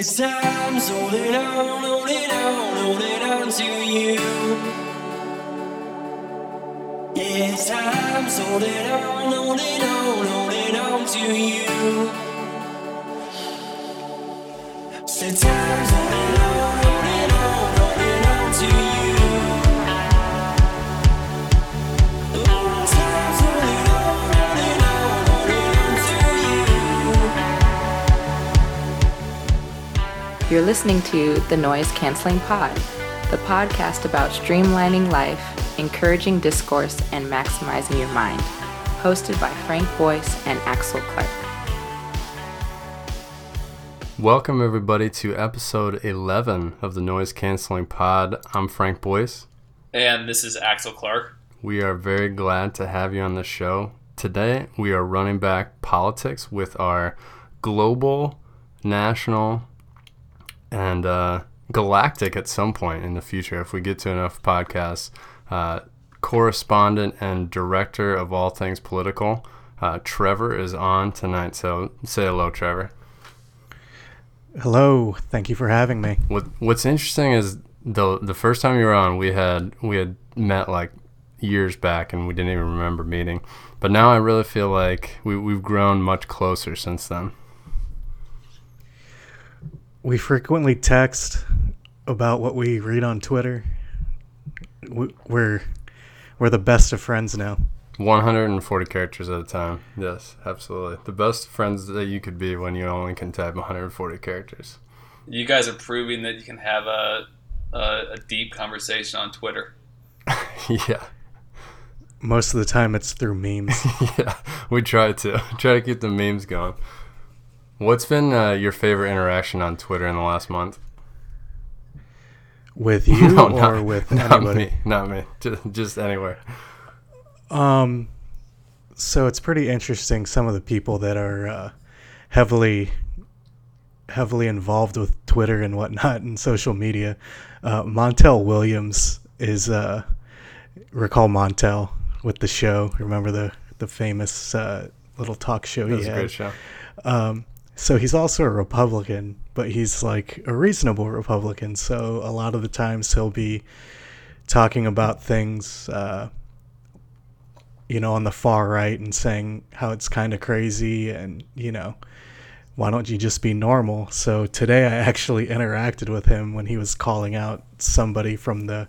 It's time, holding on, holding on, holding on to you. It's time, holding on, holding on, holding on to you. Say time's You're listening to the Noise Canceling Pod, the podcast about streamlining life, encouraging discourse, and maximizing your mind. Hosted by Frank Boyce and Axel Clark. Welcome, everybody, to episode 11 of the Noise Canceling Pod. I'm Frank Boyce. And this is Axel Clark. We are very glad to have you on the show. Today, we are running back politics with our global, national, and uh, galactic at some point in the future, if we get to enough podcasts, uh, correspondent and director of all things political. Uh, Trevor is on tonight, so say hello, Trevor. Hello, thank you for having me. What What's interesting is the the first time you were on, we had we had met like years back, and we didn't even remember meeting. But now I really feel like we we've grown much closer since then. We frequently text about what we read on Twitter. We- We're we're the best of friends now. 140 characters at a time. Yes, absolutely. The best friends that you could be when you only can type 140 characters. You guys are proving that you can have a, a, a deep conversation on Twitter. yeah, Most of the time, it's through memes. yeah. We try to try to keep the memes going. What's been uh, your favorite interaction on Twitter in the last month? with you No, or not- with not anybody. me, not me. Just just anywhere. Um, so it's pretty interesting. Some of the people that are uh, heavily, heavily involved with Twitter and whatnot and social media. Uh, Montel Williams is uh, recall Montel with the show. Remember the the famous uh, little talk show That he had. great show. Um, so he's also a Republican, but he's like a reasonable Republican. So a lot of the times he'll be talking about things, uh, you know, on the far right and saying how it's kind of crazy and, you know, why don't you just be normal? So today I actually interacted with him when he was calling out somebody from the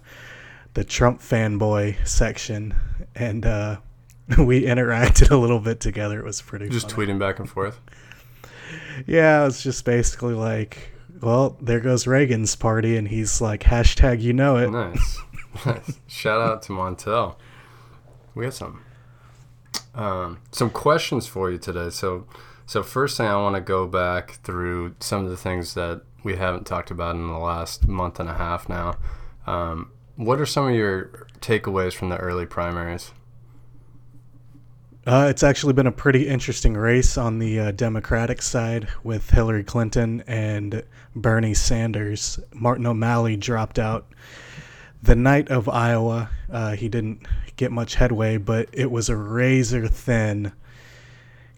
the Trump fanboy section and uh, we interacted a little bit together. It was pretty Just funny. tweeting back and forth. Yeah, it's just basically like, well, there goes Reagan's party, and he's like, hashtag you know it. Nice. nice. Shout out to Montel. We got some um, some questions for you today. So so first thing I want to go back through some of the things that we haven't talked about in the last month and a half now. Um, what are some of your takeaways from the early primaries? Uh, it's actually been a pretty interesting race on the uh, Democratic side with Hillary Clinton and Bernie Sanders. Martin O'Malley dropped out the night of Iowa. Uh, he didn't get much headway, but it was a razor thin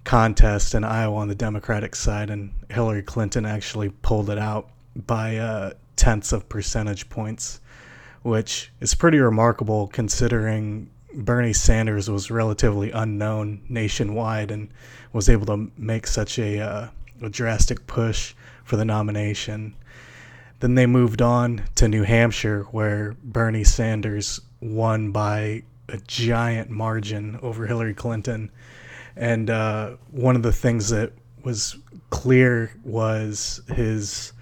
contest in Iowa on the Democratic side, and Hillary Clinton actually pulled it out by uh, tenths of percentage points, which is pretty remarkable considering Bernie Sanders was relatively unknown nationwide and was able to make such a, uh, a drastic push for the nomination. Then they moved on to New Hampshire, where Bernie Sanders won by a giant margin over Hillary Clinton. And uh, one of the things that was clear was his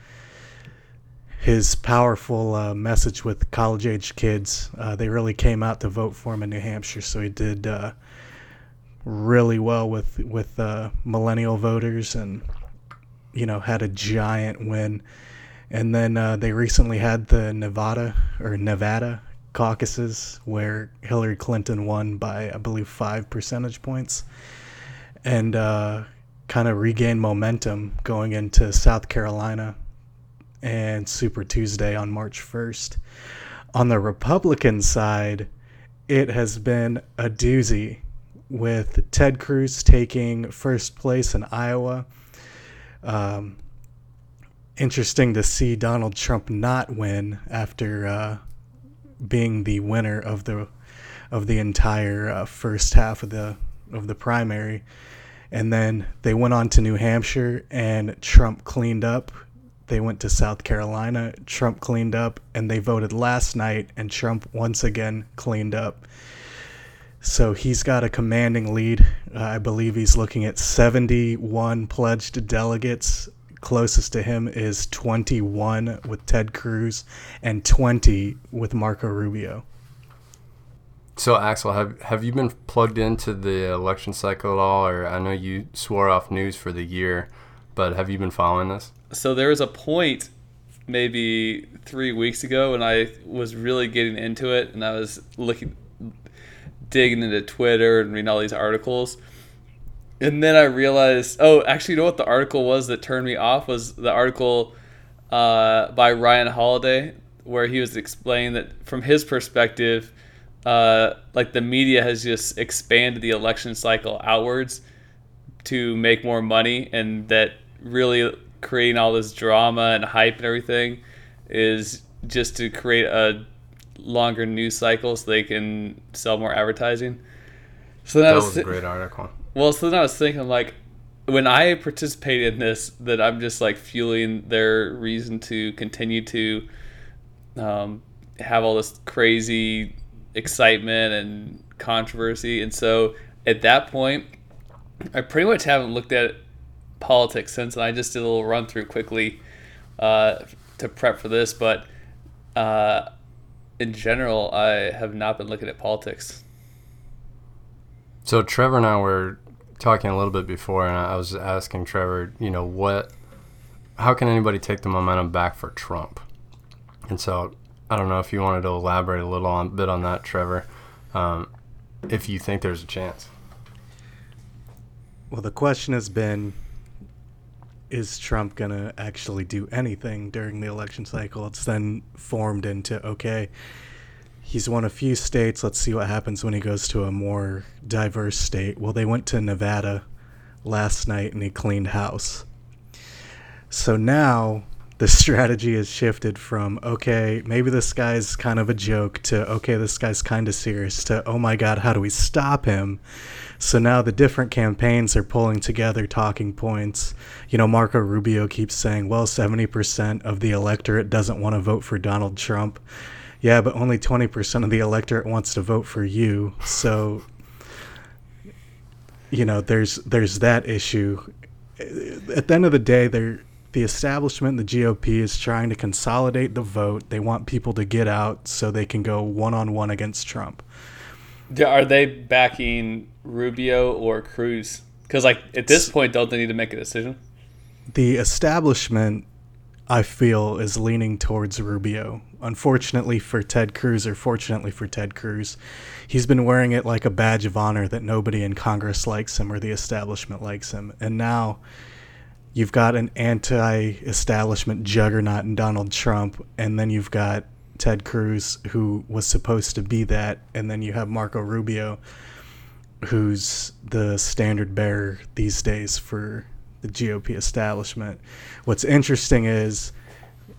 his powerful uh, message with college age kids. Uh, they really came out to vote for him in New Hampshire, so he did uh, really well with with uh, millennial voters, and you know had a giant win. And then uh, they recently had the Nevada or Nevada caucuses where Hillary Clinton won by I believe five percentage points, and uh, kind of regained momentum going into South Carolina and Super Tuesday on March 1st. On the Republican side, it has been a doozy with Ted Cruz taking first place in Iowa. Um, interesting to see Donald Trump not win after uh, being the winner of the of the entire uh, first half of the of the primary, and then they went on to New Hampshire and Trump cleaned up. They went to South Carolina, Trump cleaned up, and they voted last night, and Trump once again cleaned up. So he's got a commanding lead. Uh, I believe he's looking at 71 pledged delegates. Closest to him is 21 with Ted Cruz and 20 with Marco Rubio. So Axel, have have you been plugged into the election cycle at all? Or I know you swore off news for the year, but have you been following this? So there was a point maybe three weeks ago when I was really getting into it, and I was looking, digging into Twitter and reading all these articles. And then I realized, oh, actually, you know what the article was that turned me off was the article uh, by Ryan Holiday, where he was explaining that from his perspective, uh, like the media has just expanded the election cycle outwards to make more money, and that really creating all this drama and hype and everything is just to create a longer news cycle so they can sell more advertising. So That I was was, a great article. well, so then I was thinking like when I participate in this, that I'm just like fueling their reason to continue to um, have all this crazy excitement and controversy. And so at that point, I pretty much haven't looked at politics since. And I just did a little run through quickly uh, to prep for this, but uh, in general, I have not been looking at politics. So Trevor and I were talking a little bit before, and I was asking Trevor, you know, what, how can anybody take the momentum back for Trump? And so I don't know if you wanted to elaborate a little on bit on that, Trevor. Um, if you think there's a chance. Well, the question has been is Trump going to actually do anything during the election cycle? It's then formed into okay, he's won a few states. Let's see what happens when he goes to a more diverse state. Well, they went to Nevada last night and he cleaned house. So now the strategy has shifted from okay, maybe this guy's kind of a joke to okay, this guy's kind of serious to oh my god, how do we stop him? So now the different campaigns are pulling together talking points. You know, Marco Rubio keeps saying, well, 70% of the electorate doesn't want to vote for Donald Trump. Yeah, but only 20% of the electorate wants to vote for you. So, you know, there's there's that issue. At the end of the day, the establishment, the GOP, is trying to consolidate the vote. They want people to get out so they can go one on one against Trump. Are they backing Rubio or Cruz? Because like at this point, don't they need to make a decision? The establishment, I feel, is leaning towards Rubio. Unfortunately for Ted Cruz, or fortunately for Ted Cruz, he's been wearing it like a badge of honor that nobody in Congress likes him or the establishment likes him. And now you've got an anti establishment juggernaut in Donald Trump, and then you've got Ted Cruz, who was supposed to be that, and then you have Marco Rubio, who's the standard bearer these days for the GOP establishment. What's interesting is,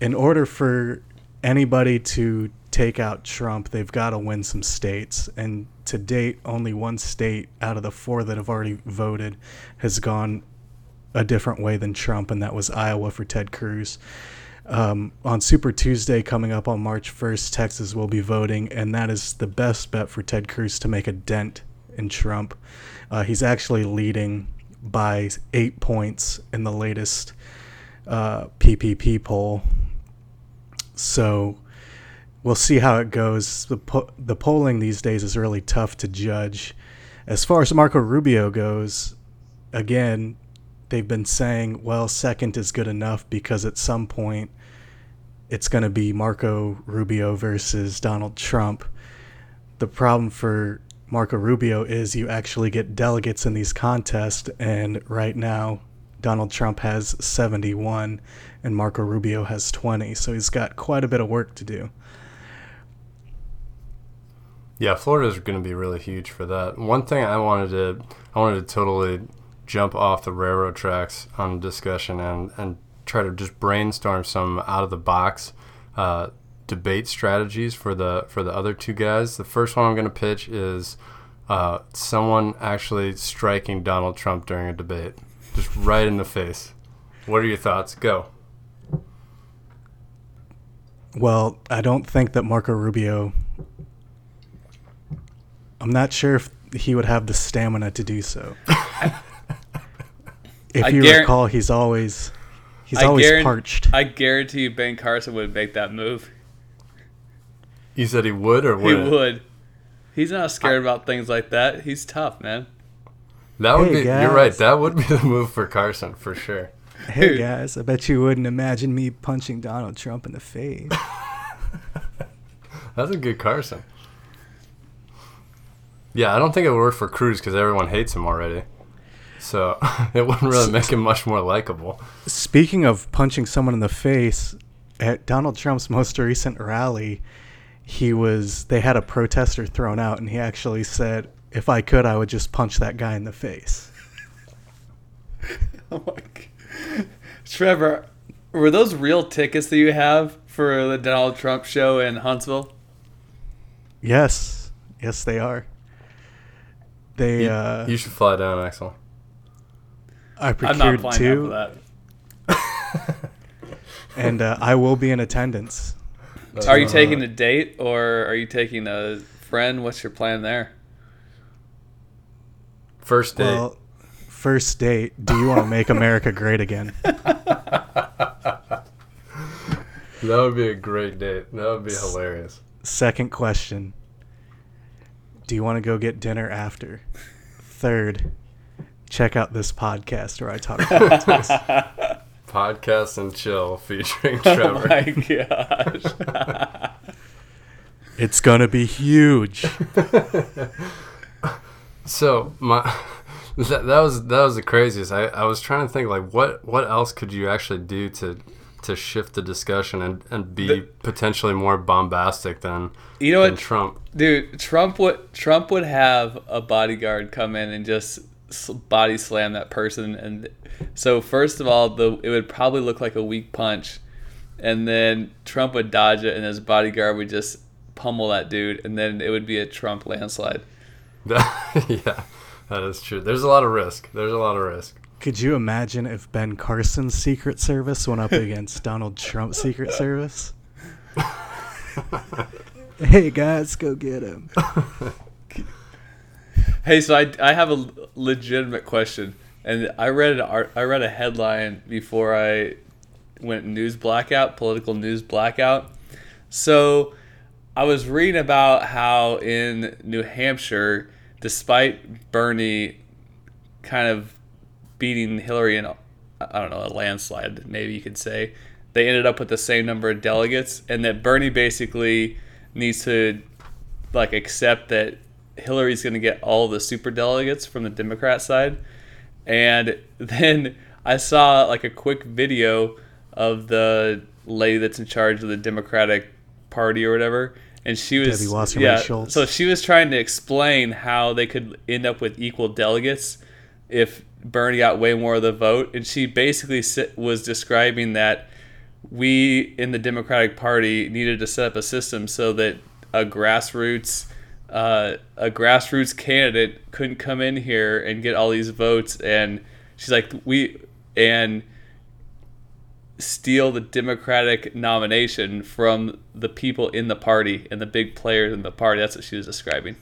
in order for anybody to take out Trump, they've got to win some states. And to date, only one state out of the four that have already voted has gone a different way than Trump, and that was Iowa for Ted Cruz. Um, on Super Tuesday, coming up on March 1st, Texas will be voting, and that is the best bet for Ted Cruz to make a dent in Trump. Uh, he's actually leading by eight points in the latest uh, PPP poll. So we'll see how it goes. The, po- the polling these days is really tough to judge. As far as Marco Rubio goes, again, they've been saying, well, second is good enough because at some point it's going to be Marco Rubio versus Donald Trump. The problem for Marco Rubio is you actually get delegates in these contests, and right now Donald Trump has 71 and Marco Rubio has 20, so he's got quite a bit of work to do. Yeah, Florida's going to be really huge for that. One thing I wanted to, I wanted to totally jump off the railroad tracks on discussion and and try to just brainstorm some out of the box uh, debate strategies for the for the other two guys. The first one I'm going to pitch is uh, someone actually striking Donald Trump during a debate, just right in the face. What are your thoughts? Go. Well, I don't think that Marco Rubio. I'm not sure if he would have the stamina to do so. if I you guar- recall, he's always he's I always guaran- parched. I guarantee you Ben Carson would make that move. You said he would or would He would? would. He's not scared about things like that. He's tough, man. That would Hey, be. You're right. That would be the move for Carson for sure. hey dude. guys, I bet you wouldn't imagine me punching Donald Trump in the face. That's a good Carson. Yeah, I don't think it would work for Cruz because everyone hates him already. So it wouldn't really make him much more likable. Speaking of punching someone in the face, at Donald Trump's most recent rally, he was they had a protester thrown out and he actually said, "If I could, I would just punch that guy in the face." Oh my god. Trevor, were those real tickets that you have for the Donald Trump show in Huntsville? Yes. Yes, they are. They You, uh you should fly down, Axel. I I'm not procured two down for that. and uh, I will be in attendance. Are you taking a date or are you taking a friend? What's your plan there? First date? Well, first date, do you want to make America great again? that would be a great date. That would be hilarious. Second question Do you want to go get dinner after? Third, check out this podcast where I talk politics. Podcast and chill featuring Oh Trevor. my gosh. it's going to be huge. So my that, that was that was the craziest. I, I was trying to think like what what else could you actually do to to shift the discussion and, and be The- potentially more bombastic than You know than what, Trump. dude? Trump would Trump would have a bodyguard come in and just s- body slam that person, and so first of all, the it would probably look like a weak punch, and then Trump would dodge it, and his bodyguard would just pummel that dude, and then it would be a Trump landslide. yeah, that is true. There's a lot of risk. There's a lot of risk. Could you imagine if Ben Carson's Secret Service went up against Donald Trump's Secret Service? hey guys, go get him. Hey, so I, I have a legitimate question, and I read an art, I read a headline before I went news blackout, political news blackout. So I was reading about how in New Hampshire, despite Bernie kind of beating Hillary in, I don't know, a landslide, maybe you could say, they ended up with the same number of delegates, and that Bernie basically needs to like accept that Hillary's going to get all the super delegates from the Democrat side. And then I saw like a quick video of the lady that's in charge of the Democratic Party or whatever, and she was Wasserman yeah. Schultz. So she was trying to explain how they could end up with equal delegates if Bernie got way more of the vote, and she basically was describing that we in the Democratic Party needed to set up a system so that a grassroots uh, a grassroots candidate couldn't come in here and get all these votes, and she's like we and steal the Democratic nomination from the people in the party and the big players in the party. That's what she was describing.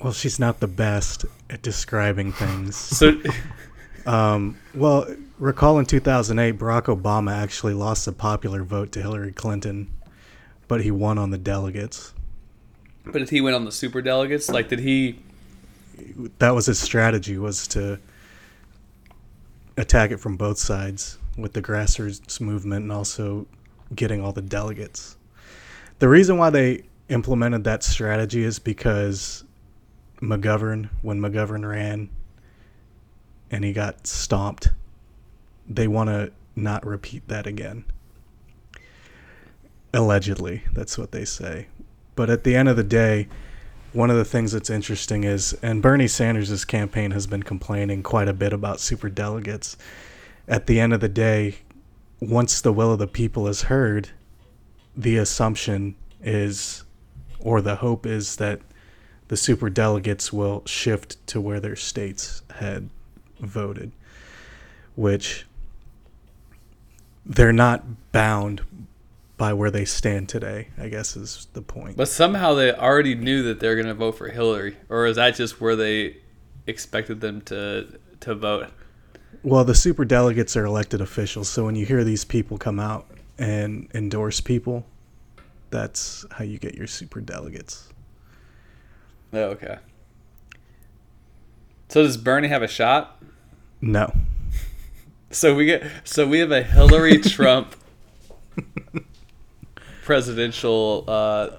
Well, she's not the best at describing things. So Um, well, recall in 2008, Barack Obama actually lost the popular vote to Hillary Clinton, but he won on the delegates. But did he win on the super delegates? Like, did he? That was his strategy was to attack it from both sides with the grassroots movement and also getting all the delegates. The reason why they implemented that strategy is because McGovern, when McGovern ran and he got stomped, they want to not repeat that again. Allegedly, that's what they say. But at the end of the day, one of the things that's interesting is, and Bernie Sanders' campaign has been complaining quite a bit about super delegates, at the end of the day, once the will of the people is heard, the assumption is, or the hope is that the super delegates will shift to where their states had voted, which they're not bound by where they stand today, I guess is the point. But somehow they already knew that they're going to vote for Hillary, or is that just where they expected them to to vote? Well, the super delegates are elected officials, so when you hear these people come out and endorse people, that's how you get your super delegates. Oh, okay. So does Bernie have a shot? No. So we get so we have a Hillary Trump presidential uh,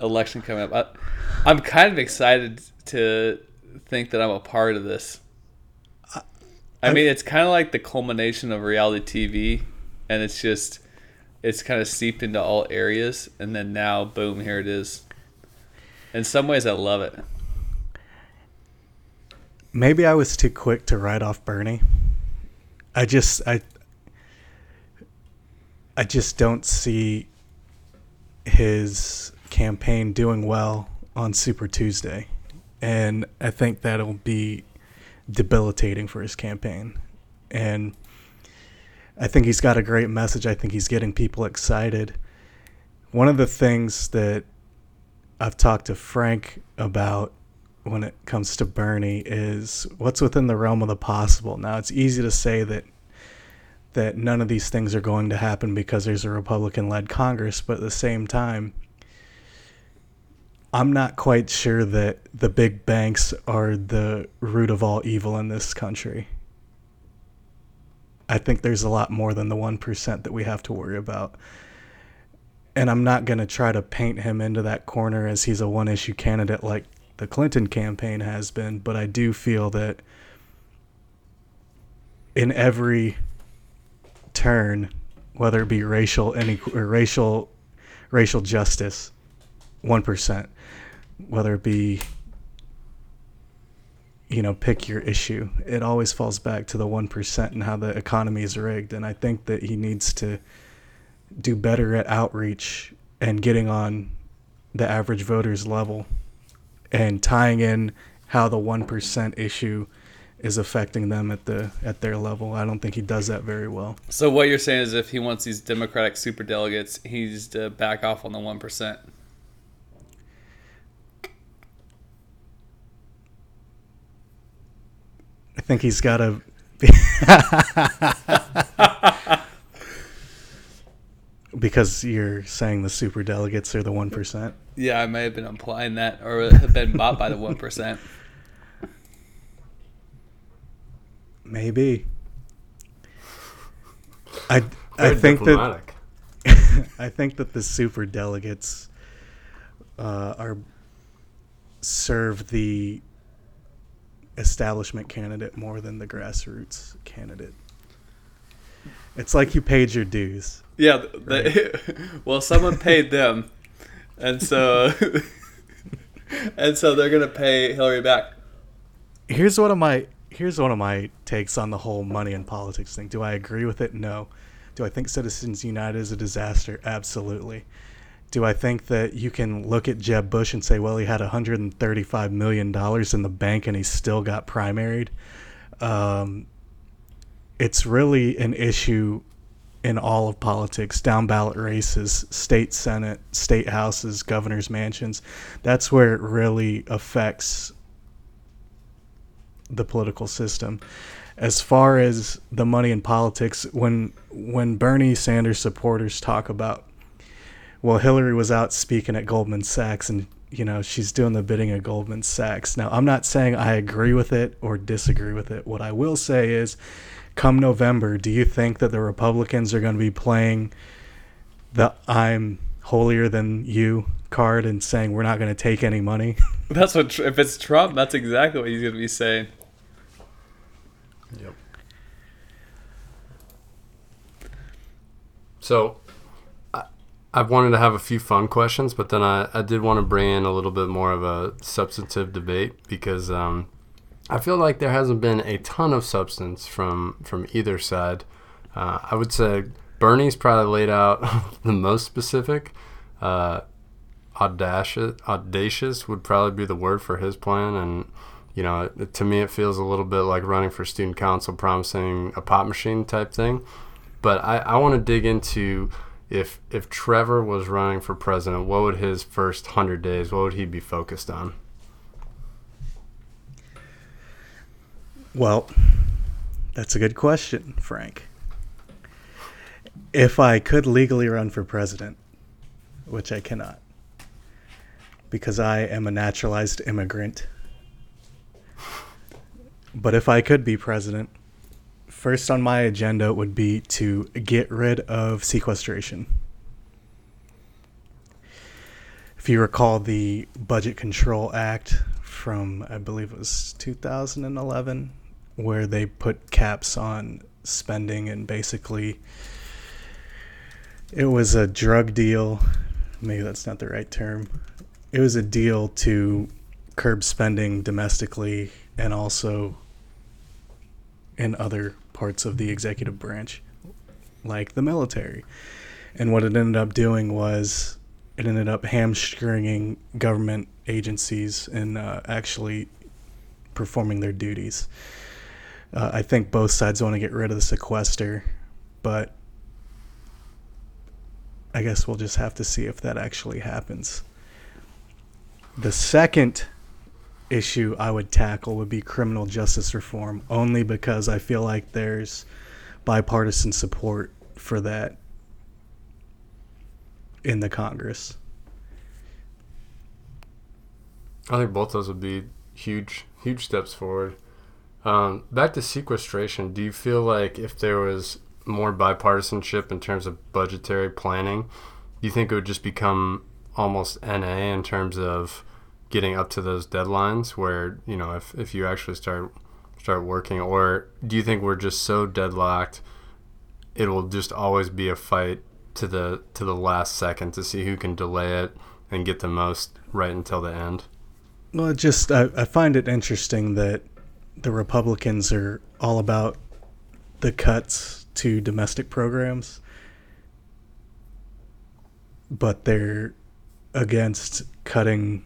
election coming up. I, I'm kind of excited to think that I'm a part of this. I mean, it's kind of like the culmination of reality TV, and it's just it's kind of seeped into all areas, and then now, boom, here it is. In some ways, I love it. Maybe I was too quick to write off Bernie. I just I I just don't see his campaign doing well on Super Tuesday. And I think that'll be debilitating for his campaign. And I think he's got a great message. I think he's getting people excited. One of the things that I've talked to Frank about when it comes to Bernie is what's within the realm of the possible. Now, it's easy to say that that none of these things are going to happen because there's a Republican led Congress, but at the same time, I'm not quite sure that the big banks are the root of all evil in this country. I think there's a lot more than the 1% that we have to worry about. And I'm not going to try to paint him into that corner as he's a one issue candidate like the Clinton campaign has been, but I do feel that in every turn, whether it be racial or racial racial justice, one percent, whether it be you know pick your issue, it always falls back to the one percent and how the economy is rigged. And I think that he needs to do better at outreach and getting on the average voter's level and tying in how the one percent issue is affecting them at the at their level. I don't think he does that very well. So what you're saying is, if he wants these Democratic super delegates, he's to back off on the one percent. I think he's got to. because you're saying the super delegates are the one percent. Yeah, I may have been implying that, or have been bought by the one percent. Maybe. I I think that. I think that the super delegates uh, are serve the establishment candidate more than the grassroots candidate. It's like you paid your dues. Yeah, they, well, someone paid them, and so and so they're gonna pay Hillary back. Here's one of my here's one of my takes on the whole money and politics thing. Do I agree with it? No. Do I think Citizens United is a disaster? Absolutely. Do I think that you can look at Jeb Bush and say, well, he had 135 million dollars in the bank and he still got primaried? Um, it's really an issue in all of politics down ballot races state senate state houses governors mansions that's where it really affects the political system as far as the money in politics when when bernie sanders supporters talk about well hillary was out speaking at goldman sachs and you know she's doing the bidding of goldman sachs now i'm not saying i agree with it or disagree with it what i will say is come November, do you think that the Republicans are going to be playing the I'm holier than you card and saying we're not going to take any money? That's what if it's Trump, that's exactly what he's gonna be saying. Yep. So, I, I wanted to have a few fun questions, but then I, I did want to bring in a little bit more of a substantive debate because um, I feel like there hasn't been a ton of substance from from either side. Uh, I would say Bernie's probably laid out the most specific. Uh, audacious, audacious would probably be the word for his plan, and you know, to me, it feels a little bit like running for student council, promising a pop machine type thing. But I, I want to dig into if if Trevor was running for president, what would his first hundred days? What would he be focused on? Well, that's a good question, Frank. If I could legally run for president, which I cannot, because I am a naturalized immigrant. But if I could be president, first on my agenda would be to get rid of sequestration. If you recall the Budget Control Act from, I believe it was 2011, where they put caps on spending and basically it was a drug deal. Maybe that's not the right term. It was a deal to curb spending domestically and also in other parts of the executive branch, like the military. And what it ended up doing was it ended up hamstringing government agencies in uh, actually performing their duties. Uh, I think both sides want to get rid of the sequester, but I guess we'll just have to see if that actually happens. The second issue I would tackle would be criminal justice reform, only because I feel like there's bipartisan support for that in the Congress. I think both those would be huge, huge steps forward. Um, back to sequestration, do you feel like if there was more bipartisanship in terms of budgetary planning, do you think it would just become almost NA in terms of getting up to those deadlines where, you know, if, if you actually start start working or do you think we're just so deadlocked it will just always be a fight to the to the last second to see who can delay it and get the most right until the end? Well, it just I, I find it interesting that the Republicans are all about the cuts to domestic programs, but they're against cutting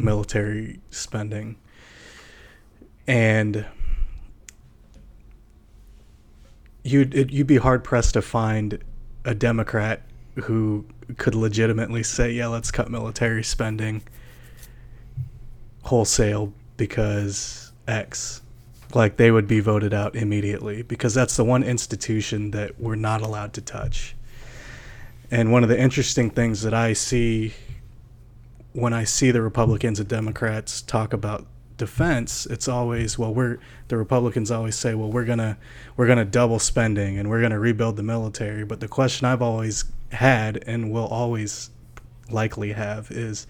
military spending. And you'd it, you'd be hard pressed to find a Democrat who could legitimately say, "Yeah, let's cut military spending wholesale because X." Like they would be voted out immediately because that's the one institution that we're not allowed to touch. And one of the interesting things that I see when I see the Republicans and Democrats talk about defense, it's always well we're the Republicans always say well we're gonna we're gonna double spending and we're gonna rebuild the military. But the question I've always had and will always likely have is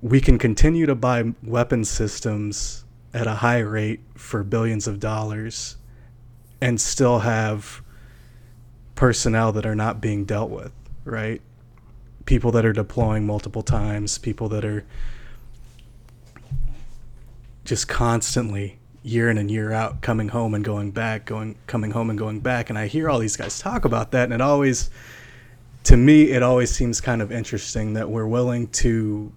we can continue to buy weapon systems at a high rate for billions of dollars and still have personnel that are not being dealt with, right? People that are deploying multiple times, people that are just constantly year in and year out coming home and going back, going coming home and going back and I hear all these guys talk about that and it always to me it always seems kind of interesting that we're willing to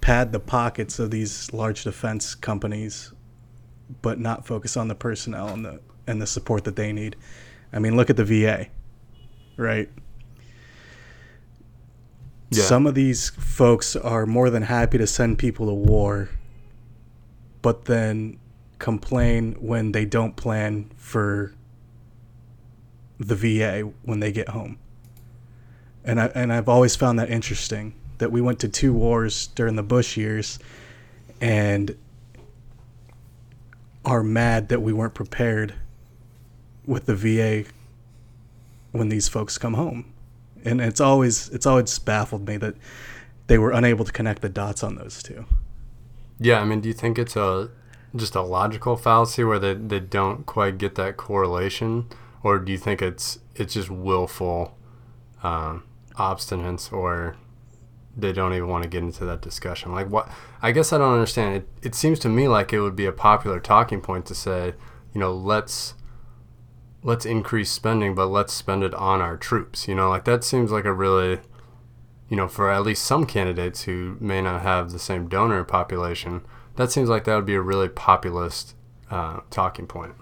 pad the pockets of these large defense companies, but not focus on the personnel and the and the support that they need. I mean, look at the VA, right? Yeah. Some of these folks are more than happy to send people to war, but then complain when they don't plan for the VA when they get home. And I and I've always found that interesting that we went to two wars during the Bush years and are mad that we weren't prepared with the VA when these folks come home. And it's always it's always baffled me that they were unable to connect the dots on those two. Yeah, I mean, do you think it's a just a logical fallacy where they, they don't quite get that correlation, or do you think it's it's just willful um, obstinance or they don't even want to get into that discussion. Like what? I guess I don't understand. It it seems to me like it would be a popular talking point to say, you know, let's let's increase spending, but let's spend it on our troops. You know, like that seems like a really, you know, for at least some candidates who may not have the same donor population, that seems like that would be a really populist uh, talking point.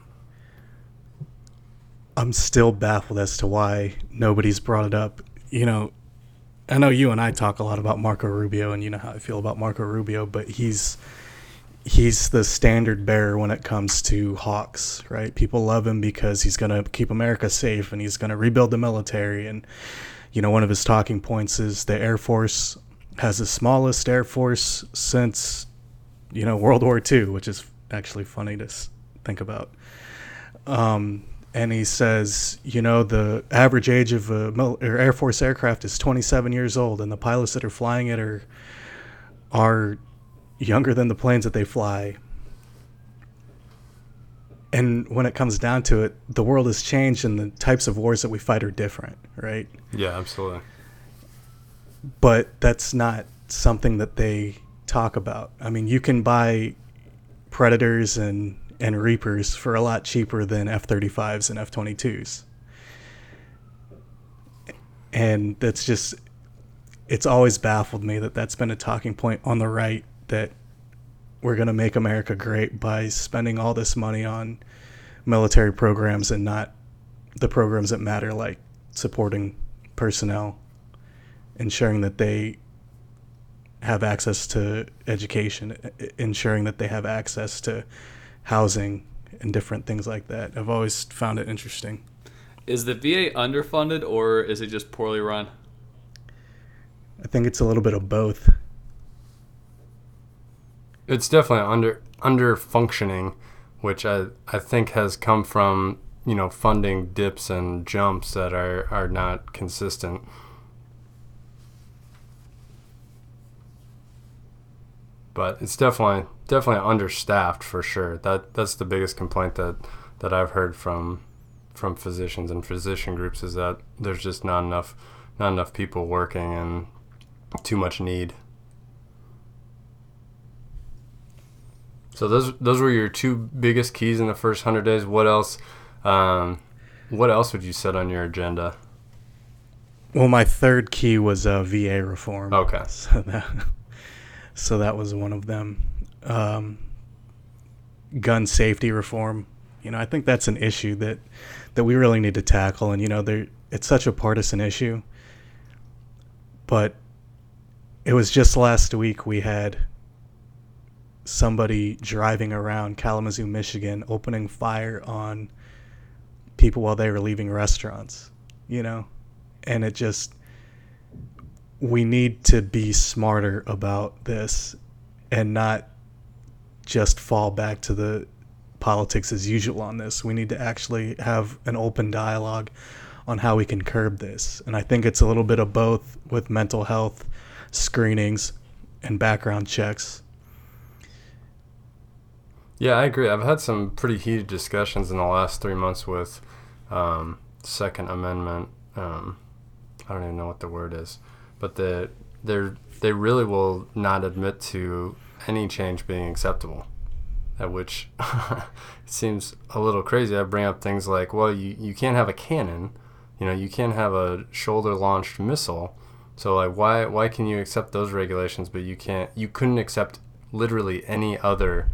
I'm still baffled as to why nobody's brought it up. You know, I know you and I talk a lot about Marco Rubio, and you know how I feel about Marco Rubio, but he's he's the standard bearer when it comes to hawks, right? People love him because he's going to keep America safe and he's going to rebuild the military. And, you know, one of his talking points is the Air Force has the smallest Air Force since, you know, World War II, which is actually funny to think about. Um, and he says, you know, the average age of a mil- Air Force aircraft is 27 years old, and the pilots that are flying it are are younger than the planes that they fly. And when it comes down to it, the world has changed and the types of wars that we fight are different, right? Yeah, absolutely. But that's not something that they talk about. I mean, you can buy Predators and, and Reapers for a lot cheaper than F 35s and F 22s. And that's just, it's always baffled me that that's been a talking point on the right that we're going to make America great by spending all this money on military programs and not the programs that matter, like supporting personnel, ensuring that they have access to education, ensuring that they have access to housing and different things like that. I've always found it interesting. Is the VA underfunded or is it just poorly run? I think it's a little bit of both. It's definitely under under functioning, which I I think has come from you know funding dips and jumps that are are not consistent. But it's definitely definitely understaffed for sure. That that's the biggest complaint that that I've heard from from physicians and physician groups is that there's just not enough not enough people working and too much need. So those those were your two biggest keys in the first hundred days. What else? Um, what else would you set on your agenda? Well, my third key was uh, VA reform. Okay. So that, so that was one of them. Um, gun safety reform. You know, I think that's an issue that that we really need to tackle. And you know, there it's such a partisan issue. But it was just last week we had somebody driving around Kalamazoo, Michigan, opening fire on people while they were leaving restaurants, you know? And it just, we need to be smarter about this and not just fall back to the politics as usual on this. We need to actually have an open dialogue on how we can curb this. And I think it's a little bit of both with mental health screenings and background checks yeah, I agree. I've had some pretty heated discussions in the last three months with um, Second Amendment. Um, I don't even know what the word is, but the they they really will not admit to any change being acceptable. At which it seems a little crazy. I bring up things like, well, you, you can't have a cannon, you know, you can't have a shoulder launched missile. So like, why why can you accept those regulations, but you can't? You couldn't accept literally any other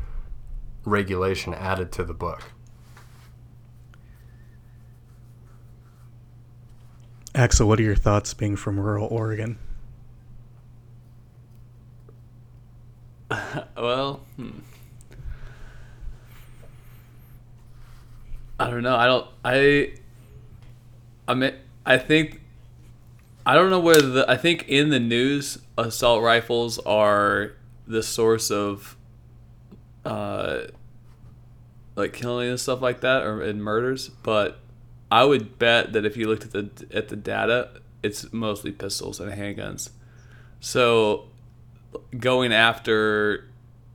regulation added to the book. Axel, what are your thoughts being from rural Oregon? well, hmm. I don't know. I don't. I. I mean, I think. I don't know where the. I think in the news, assault rifles are the source of uh, like killing and stuff like that, or in murders. But I would bet that if you looked at the at the data, it's mostly pistols and handguns. So going after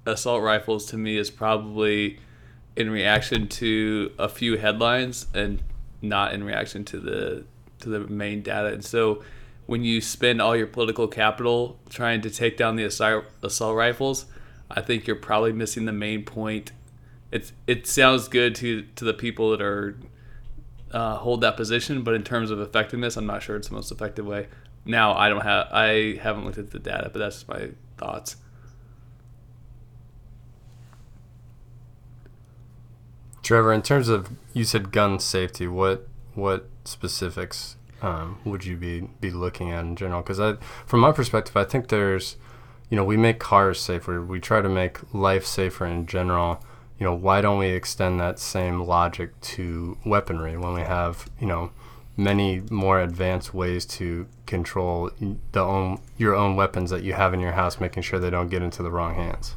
assault rifles to me is probably in reaction to a few headlines and not in reaction to the to the main data. And so when you spend all your political capital trying to take down the assault, assault rifles, I think you're probably missing the main point. It's it sounds good to to the people that are uh, hold that position, but in terms of effectiveness, I'm not sure it's the most effective way. Now I don't have I haven't looked at the data, but that's my thoughts. Trevor, in terms of you said gun safety, what what specifics um, would you be be looking at in general? Because I, from my perspective, I think there's, you know, we make cars safer. We try to make life safer in general. You know, why don't we extend that same logic to weaponry when we have, you know, many more advanced ways to control the own your own weapons that you have in your house, making sure they don't get into the wrong hands.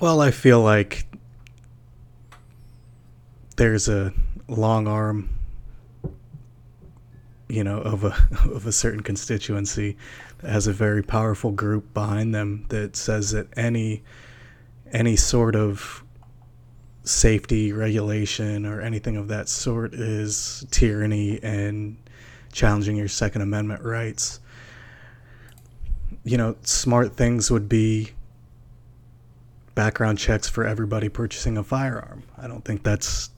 Well, I feel like there's a long arm you know of a of a certain constituency that has a very powerful group behind them that says that any any sort of safety regulation or anything of that sort is tyranny and challenging your second amendment rights you know smart things would be background checks for everybody purchasing a firearm i don't think that's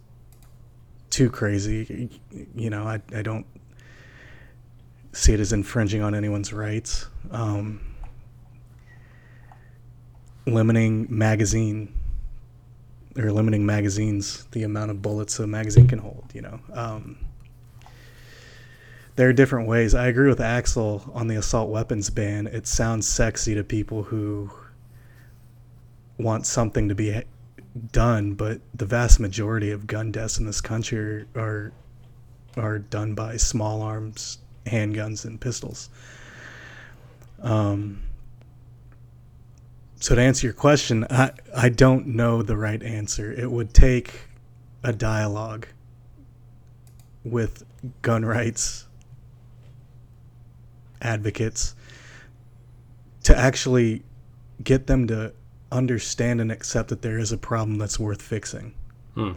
too crazy. You know, I, I don't see it as infringing on anyone's rights. Um, limiting magazine or limiting magazines, the amount of bullets a magazine can hold, you know. Um, there are different ways. I agree with Axel on the assault weapons ban. It sounds sexy to people who want something to be done, but the vast majority of gun deaths in this country are are done by small arms, handguns, and pistols. Um, so to answer your question, I I don't know the right answer. It would take a dialogue with gun rights advocates to actually get them to understand and accept that there is a problem that's worth fixing. Hmm.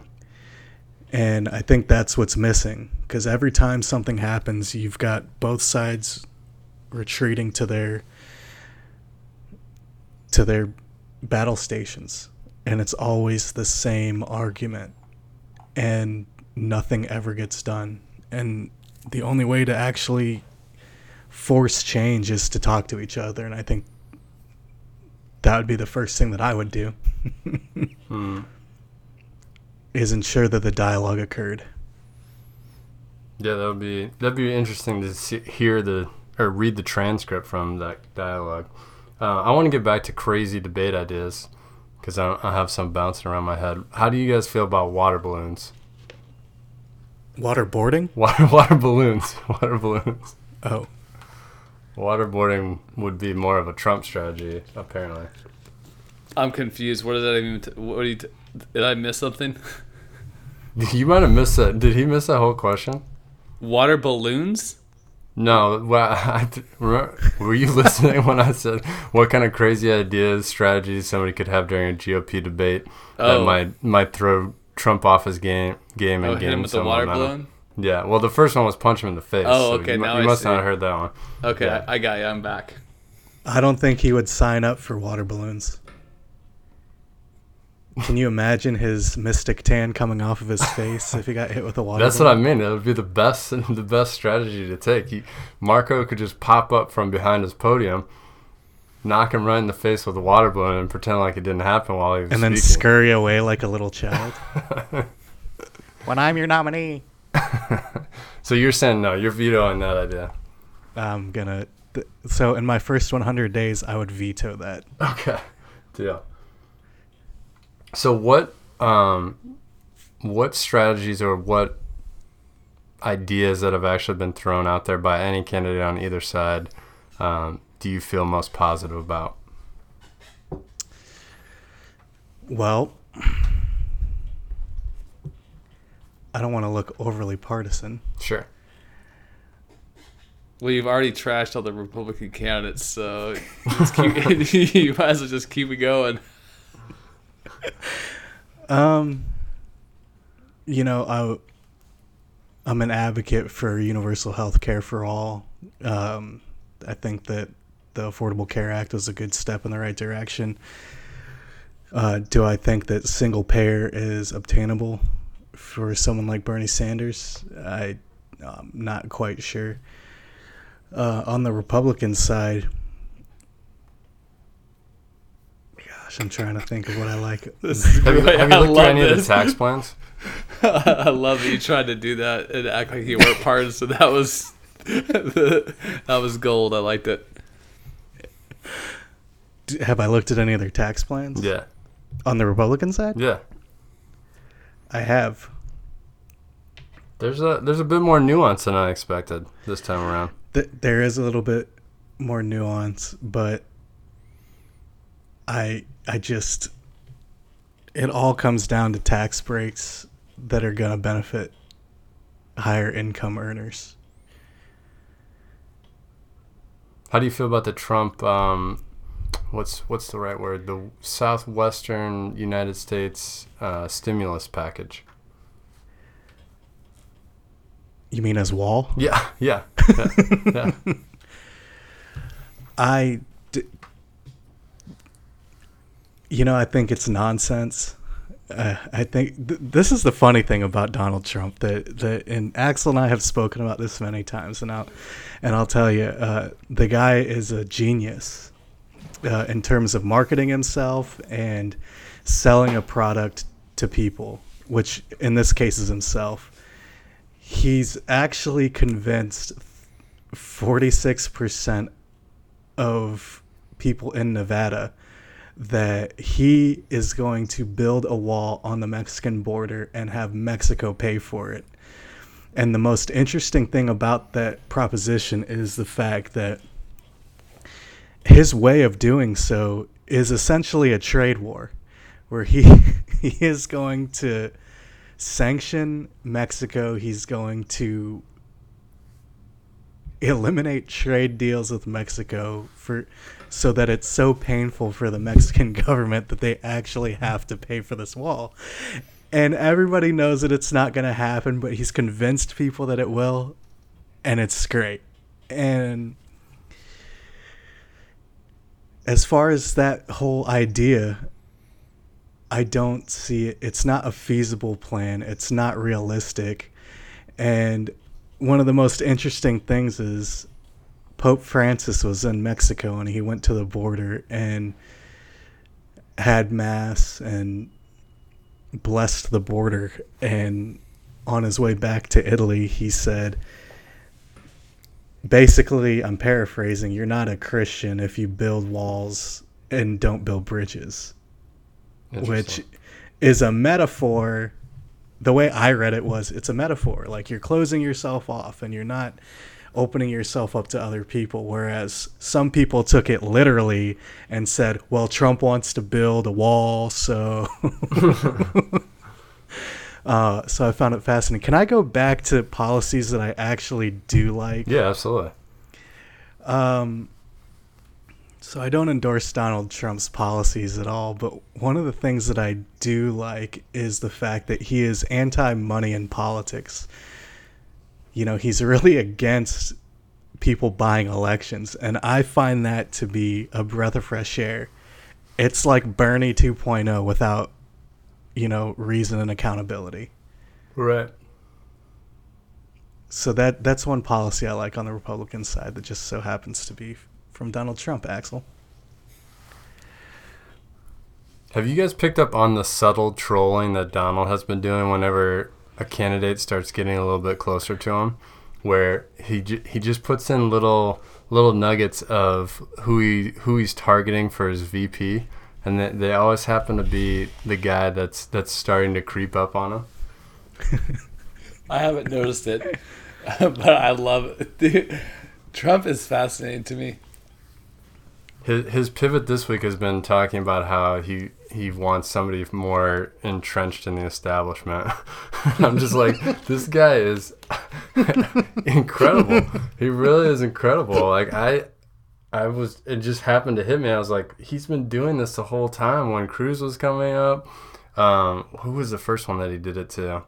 And I think that's what's missing because every time something happens, you've got both sides retreating to their to their battle stations and it's always the same argument and nothing ever gets done and the only way to actually force change is to talk to each other and i think that would be the first thing that I would do. hmm. Is ensure that the dialogue occurred. Yeah, that would be that'd be interesting to see, hear the or read the transcript from that dialogue. Uh, I want to get back to crazy debate ideas because I, I have some bouncing around my head. How do you guys feel about water balloons? Waterboarding? Water water balloons. Water balloons. Oh. Waterboarding would be more of a Trump strategy, apparently. I'm confused. What does that even? T- what do you? T- did I miss something? You might have missed that. Did he miss that whole question? Water balloons? No. Well, I, were you listening when I said what kind of crazy ideas, strategies somebody could have during a GOP debate oh. that might might throw Trump off his game game oh, and oh, game him with the water momentum. balloon? Yeah, well, the first one was punch him in the face. Oh, okay. So you, now you I must see. not have heard that one. Okay, Yeah. I, I got you. I'm back. I don't think he would sign up for water balloons. Can you imagine his mystic tan coming off of his face if he got hit with a water That's what I mean. It would be the best, the best strategy to take. He, Marco could just pop up from behind his podium, knock him right in the face with a water balloon, and pretend like it didn't happen while he was and then speaking. scurry away like a little child. when I'm your nominee, so you're saying no? You're vetoing that idea. I'm gonna. Th- so in my first 100 days, I would veto that. Okay, deal. So what, um, what strategies or what ideas that have actually been thrown out there by any candidate on either side um, do you feel most positive about? Well, I don't want to look overly partisan. Sure. Well, you've already trashed all the Republican candidates, so just keep, you might as well just keep it going. Um, you know, I'm an advocate for universal health care for all. Um, I think that the Affordable Care Act was a good step in the right direction. Uh, do I think that single payer is obtainable for someone like Bernie Sanders? I, I'm not quite sure. Uh, on the Republican side, gosh, I'm trying to think of what I like. This is Have you, have you looked at love any of the tax plans? I love that you tried to do that and act like you weren't part. So that was that was gold. I liked it. Have I looked at any of their tax plans? Yeah. On the Republican side? Yeah. I have. There's a there's a bit more nuance than I expected this time around. Th- there is a little bit more nuance, but I I just it all comes down to tax breaks that are going to benefit higher income earners. How do you feel about the Trump um what's what's the right word? The southwestern United States uh, stimulus package. You mean as wall? Yeah, yeah. yeah, yeah. I, you know, I think it's nonsense. Uh, I think th- this is the funny thing about Donald Trump that that and Axel and I have spoken about this many times, and I'll and I'll tell you, uh, the guy is a genius uh, in terms of marketing himself and selling a product to people, which in this case is himself. He's actually convinced 46% of people in Nevada that he is going to build a wall on the Mexican border and have Mexico pay for it. And the most interesting thing about that proposition is the fact that his way of doing so is essentially a trade war where he he is going to sanction Mexico, he's going to eliminate trade deals with Mexico for so that it's so painful for the Mexican government that they actually have to pay for this wall. And everybody knows that it's not going to happen, but he's convinced people that it will, and it's great. And as far as that whole idea, I don't see it. It's not a feasible plan. It's not realistic. And one of the most interesting things is Pope Francis was in Mexico and he went to the border and had mass and blessed the border. And on his way back to Italy he said basically I'm paraphrasing you're not a Christian if you build walls and don't build bridges which is a metaphor the way I read it was it's a metaphor. Like you're closing yourself off and you're not opening yourself up to other people. Whereas some people took it literally and said, well, Trump wants to build a wall. So. Uh, so I found it fascinating. Can I go back to policies that I actually do like? Yeah, absolutely. Um, so I don't endorse Donald Trump's policies at all, but one of the things that I do like is the fact that he is anti-money in politics. You know, he's really against people buying elections, and I find that to be a breath of fresh air. It's like Bernie 2.0 without, you know, reason and accountability. Right. So that that's one policy I like on the Republican side that just so happens to be from Donald Trump, Axel. Have you guys picked up on the subtle trolling that Donald has been doing whenever a candidate starts getting a little bit closer to him, where he j- he just puts in little little nuggets of who he who he's targeting for his VP, and they, they always happen to be the guy that's that's starting to creep up on him. I haven't noticed it, but I love it. Dude, Trump is fascinating to me. His his pivot this week has been talking about how he he wants somebody more entrenched in the establishment. I'm just like, this guy is incredible. He really is incredible. Like I I was it just happened to hit me. I was like, he's been doing this the whole time when Cruz was coming up. Um, who was the first one that he did it to?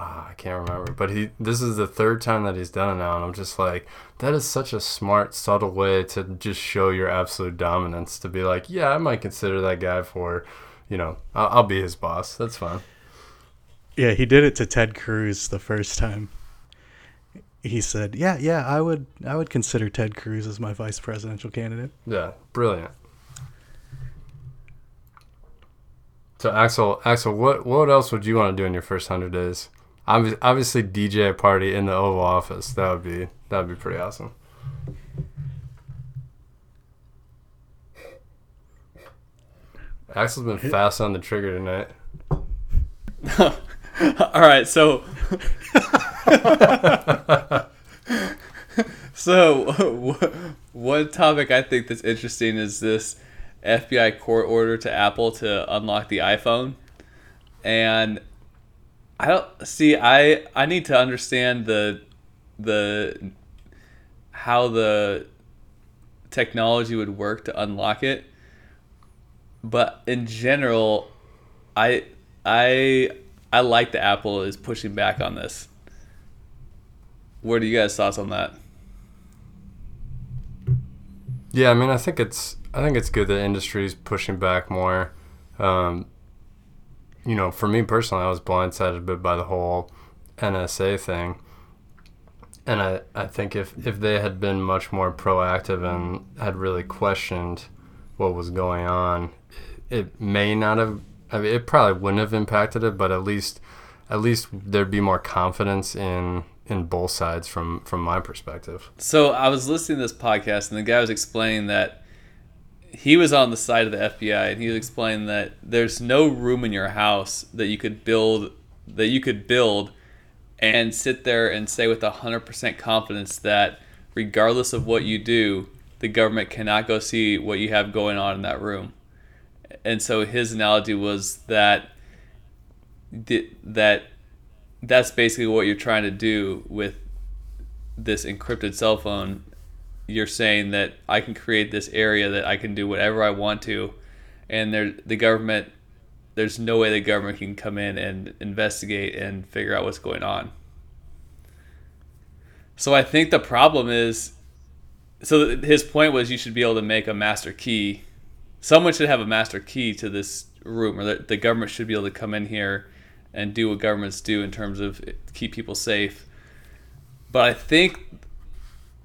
Ah, I can't remember, but he this is the third time that he's done it now, and I'm just like, that is such a smart, subtle way to just show your absolute dominance. To be like, yeah, I might consider that guy for, you know, I'll, I'll be his boss. That's fine. Yeah, he did it to Ted Cruz the first time. He said, "Yeah, yeah, I would, I would consider Ted Cruz as my vice presidential candidate." Yeah, brilliant. So Axel, Axel, what what else would you want to do in your first hundred days? Obvi- Obviously, DJ a party in the Oval Office. That would be that would be pretty awesome. Axel's been fast on the trigger tonight. All right, so so one topic I think that's interesting is this FBI court order to Apple to unlock the iPhone, and I don't see. I I need to understand the the how the technology would work to unlock it, but in general, I I I like that Apple is pushing back on this. What are you guys' thoughts on that? Yeah, I mean, I think it's I think it's good that industry's pushing back more. Um, you know, for me personally, I was blindsided a bit by the whole NSA thing, and I I think if if they had been much more proactive and had really questioned what was going on, it may not have. I mean, it probably wouldn't have impacted it, but at least at least there'd be more confidence in in both sides from from my perspective. So I was listening to this podcast, and the guy was explaining that he was on the side of the FBI, and he was explaining that there's no room in your house that you could build that you could build and sit there and say with 100% confidence that regardless of what you do, the government cannot go see what you have going on in that room. And so his analogy was that that that's basically what you're trying to do with this encrypted cell phone. You're saying that I can create this area that I can do whatever I want to, and there the government. There's no way the government can come in and investigate and figure out what's going on. So I think the problem is, so his point was you should be able to make a master key. Someone should have a master key to this room, or the, the government should be able to come in here and do what governments do in terms of keep people safe. But I think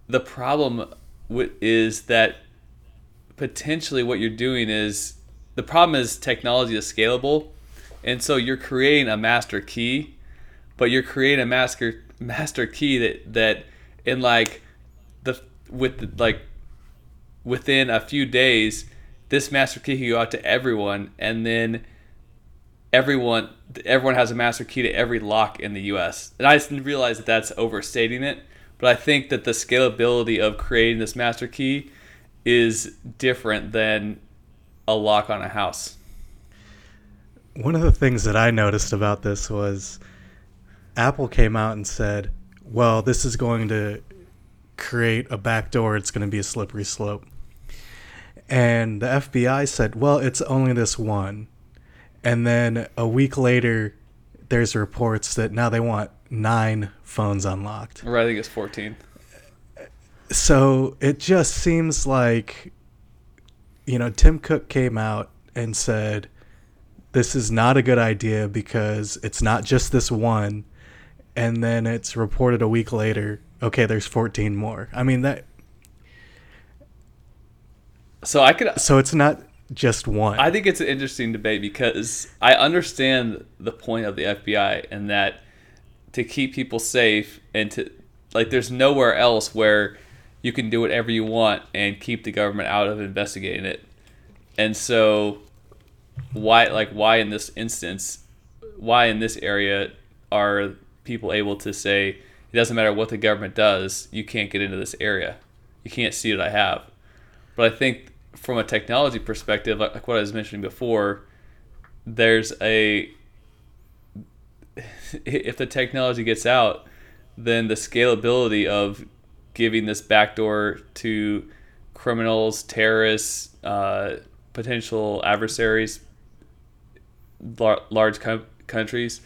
the problem is that potentially what you're doing is the problem is technology is scalable, and so you're creating a master key, but you're creating a master master key that that in like the with like within a few days, this master key can go out to everyone, and then everyone everyone has a master key to every lock in the U.S. And I just realize that that's overstating it, but I think that the scalability of creating this master key is different than a lock on a house. One of the things that I noticed about this was Apple came out and said, "Well, this is going to create a backdoor. It's going to be a slippery slope." And the FBI said, "Well, it's only this one." And then a week later, there's reports that now they want nine phones unlocked. Or I think it's 14. So it just seems like, you know, Tim Cook came out and said, this is not a good idea because it's not just this one. And then it's reported a week later, okay, there's 14 more. I mean, that. So I could. So it's not just one. I think it's an interesting debate because I understand the point of the FBI and that to keep people safe and to like there's nowhere else where you can do whatever you want and keep the government out of investigating it. And so why like why in this instance why in this area are people able to say it doesn't matter what the government does, you can't get into this area. You can't see what I have. But I think from a technology perspective, like what I was mentioning before, there's a if the technology gets out, then the scalability of giving this backdoor to criminals, terrorists, uh, potential adversaries, lar- large com- countries,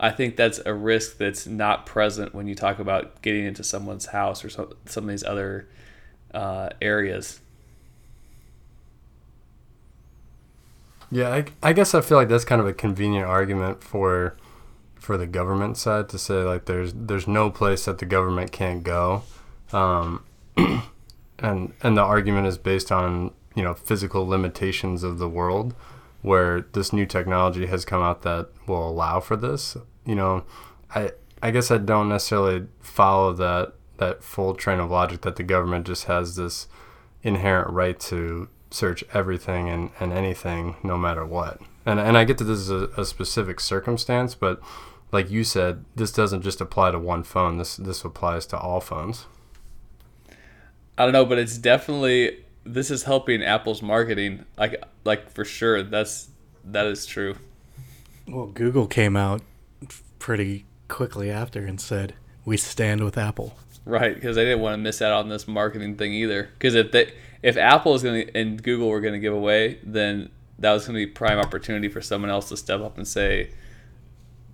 I think that's a risk that's not present when you talk about getting into someone's house or some, some of these other uh, areas. Yeah, I, I guess I feel like that's kind of a convenient argument for for the government side to say like there's there's no place that the government can't go, um, and and the argument is based on you know physical limitations of the world, where this new technology has come out that will allow for this. You know, I I guess I don't necessarily follow that that full train of logic that the government just has this inherent right to search everything and, and anything no matter what. And, and I get that this is a, a specific circumstance, but like you said, this doesn't just apply to one phone. This this applies to all phones. I don't know, but it's definitely this is helping Apple's marketing. Like like for sure, that's that is true. Well, Google came out pretty quickly after and said, "We stand with Apple." Right, because they didn't want to miss out on this marketing thing either. Because if they if Apple is going to and Google were going to give away, then that was going to be prime opportunity for someone else to step up and say,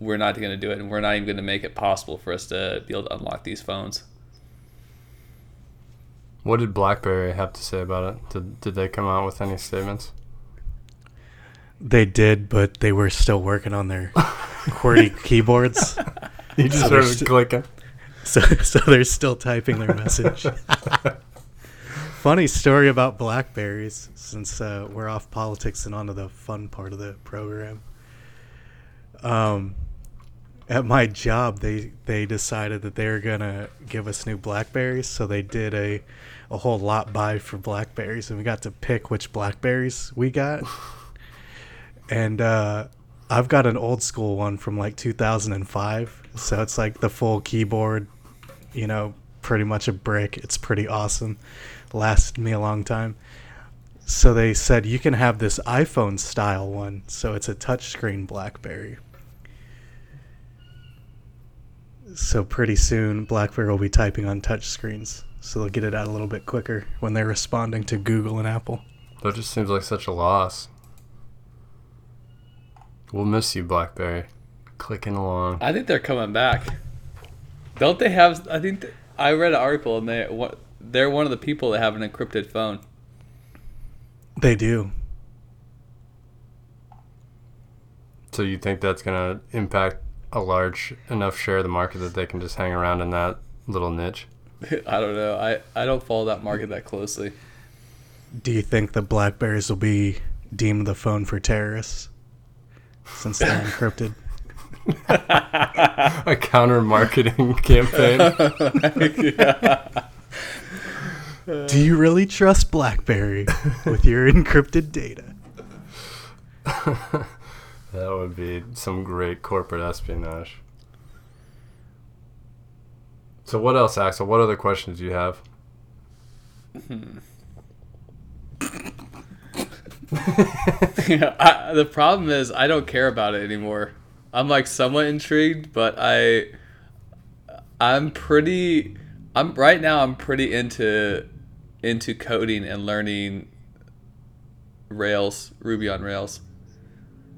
"We're not going to do it, and we're not even going to make it possible for us to be able to unlock these phones." What did BlackBerry have to say about it? Did did they come out with any statements? They did, but they were still working on their QWERTY keyboards. You just So started there's st- clicking. So, so they're still typing their message. Funny story about blackberries, since uh, we're off politics and onto the fun part of the program. Um, at my job, they they decided that they were gonna give us new blackberries, so they did a a whole lot buy for blackberries, and we got to pick which blackberries we got. and uh, I've got an old school one from like 2005, so it's like the full keyboard, you know, pretty much a brick. It's pretty awesome. Lasted me a long time. So they said you can have this iPhone style one, so it's a touchscreen BlackBerry. So pretty soon, BlackBerry will be typing on touchscreens, so they'll get it out a little bit quicker when they're responding to Google and Apple. That just seems like such a loss. We'll miss you, BlackBerry. Clicking along. I think they're coming back. Don't they have? I think th- I read an article and they what they're one of the people that have an encrypted phone. They do. So you think that's gonna impact a large enough share of the market that they can just hang around in that little niche? I don't know. I I don't follow that market that closely. Do you think the Blackberries will be deemed the phone for terrorists since they're encrypted? A counter marketing campaign. Do you really trust BlackBerry with your encrypted data? That would be some great corporate espionage. So what else, Axel? What other questions do you have? Hmm. Yeah, I, the problem is I don't care about it anymore. I'm like somewhat intrigued, but I I'm pretty I'm right now I'm pretty into into coding and learning Rails, Ruby on Rails.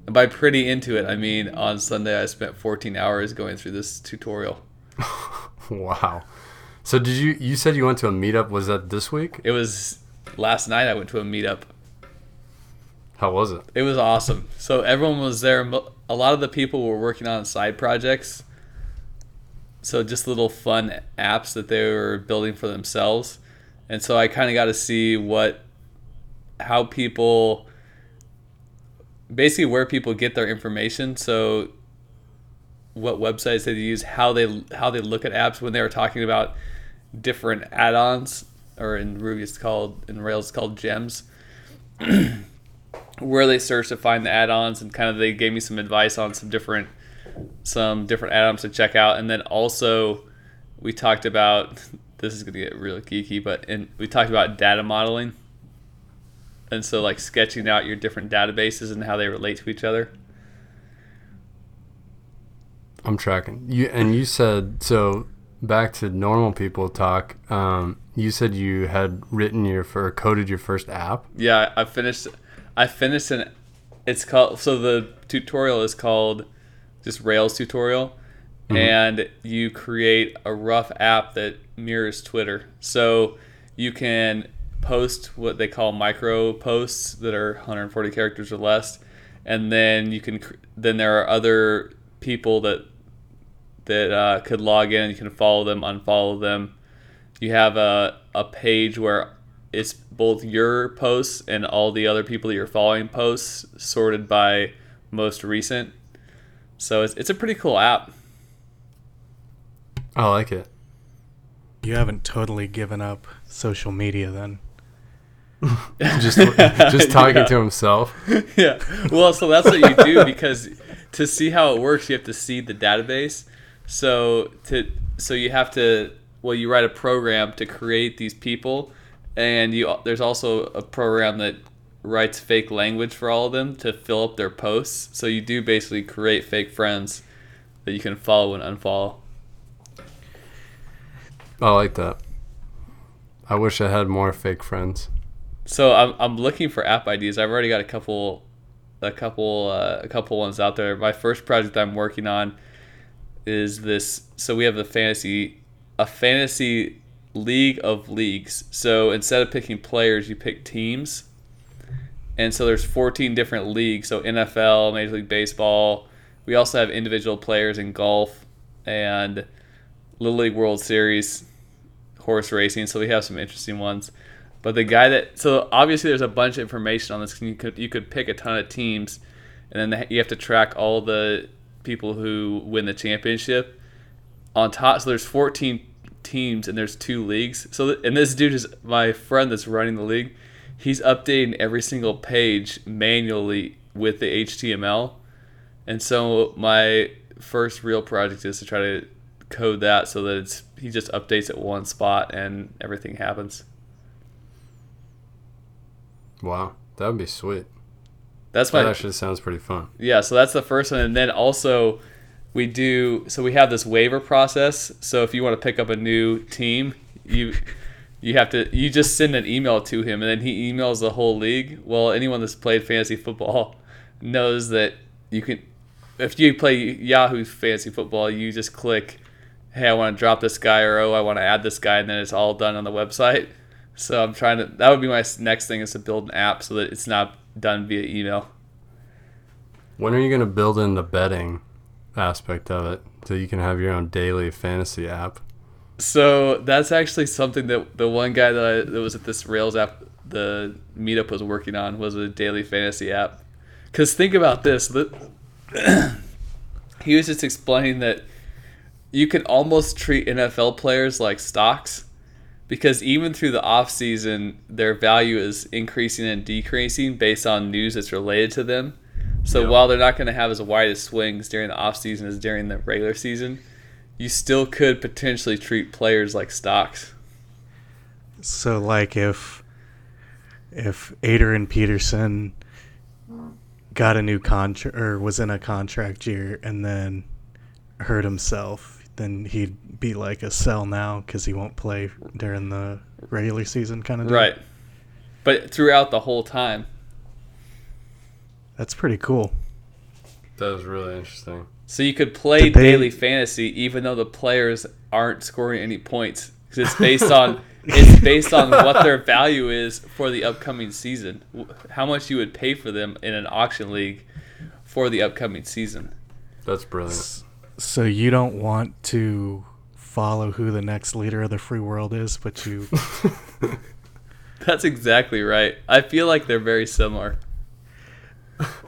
And by pretty into it, I mean on Sunday I spent 14 hours going through this tutorial. Wow. So did you you said you went to a meetup? Was that this week? It was last night I went to a meetup. How was it? It was awesome. So everyone was there. A lot of the people were working on side projects. So just little fun apps that they were building for themselves. And so I kind of got to see what, how people, basically where people get their information. So what websites they use, how they how they look at apps when they were talking about different add-ons, or in Ruby it's called in Rails it's called gems. Where they search to find the add-ons and kind of they gave me some advice on some different some different add-ons to check out. And then also we talked about this is going to get really geeky but and we talked about data modeling and so like sketching out your different databases and how they relate to each other I'm tracking. You and you said so. Back to normal people talk. Um, you said you had written your or coded your first app. yeah i finished i finished an it's called so the tutorial is called just Rails tutorial, and you create a rough app that mirrors Twitter. So you can post what they call micro posts that are 140 characters or less, and then you can then there are other people that that uh, could log in. You can follow them, unfollow them. You have a a page where it's both your posts and all the other people that you're following posts sorted by most recent. So it's, it's a pretty cool app. I like it. You haven't totally given up social media then. Just just talking Yeah. to himself. yeah. Well, so that's what you do because to see how it works, you have to see the database. So to so you have to well, you write a program to create these people, and you there's also a program that writes fake language for all of them to fill up their posts. So you do basically create fake friends that you can follow and unfollow. I like that. I wish I had more fake friends. So I'm, I'm looking for app ideas. I've already got a couple, a couple, uh, a couple ones out there. My first project I'm working on is this. So we have a fantasy, a fantasy league of leagues. So instead of picking players, you pick teams. And so there's 14 different leagues. So NFL, Major League Baseball. We also have individual players in golf and Little League World Series, horse racing. So we have some interesting ones. But the guy that so obviously there's a bunch of information on this. You could you could pick a ton of teams, and then you have to track all the people who win the championship. On top, so there's 14 teams and there's two leagues. So and this dude is my friend that's running the league. He's updating every single page manually with the HTML, and so my first real project is to try to code that so that it's he just updates at one spot and everything happens. Wow, that would be sweet. That's my That actually sounds pretty fun. yeah. So that's the first one, and then also we do so we have this waiver process. So if you want to pick up a new team, you you have to you just send an email to him, and then he emails the whole league. Well, anyone that's played fantasy football knows that you can if you play Yahoo fantasy football, you just click, hey, I want to drop this guy, or oh, I want to add this guy, and then it's all done on the website. So I'm trying to. That would be my next thing is to build an app so that it's not done via email. When are you going to build in the betting aspect of it so you can have your own daily fantasy app? So that's actually something that the one guy that, I, that was at this Rails app, the meetup was working on was a daily fantasy app. Because think about this, the, he was just explaining that you can almost treat NFL players like stocks, because even through the off season, their value is increasing and decreasing based on news that's related to them. So Yeah. while they're not going to have as wide as swings during the off season as during the regular season, you still could potentially treat players like stocks. So like if if Adrian Peterson got a new contract or was in a contract year and then hurt himself, then he'd be like a sell now because he won't play during the regular season kind of. Right. But throughout the whole time. That's pretty cool. That was really interesting. So you could play Did they- daily fantasy even though the players aren't scoring any points because it's based on it's based on what their value is for the upcoming season. How much you would pay for them in an auction league for the upcoming season. That's brilliant. So you don't want to follow who the next leader of the free world is, but you That's exactly right. I feel like they're very similar.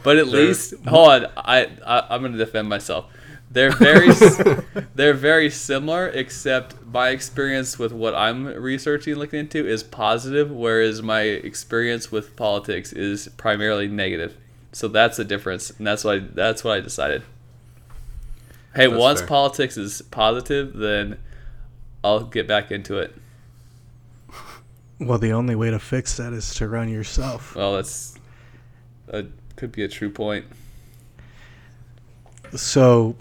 But at They're- least, hold on, I, I I'm going to defend myself. They're very they're very similar, except my experience with what I'm researching, looking into, is positive, whereas my experience with politics is primarily negative. So that's the difference, and that's why that's what I decided. Hey, That's once fair. politics is positive, then I'll get back into it. well the only way to fix that is to run yourself. Well, that's a, could be a true point. So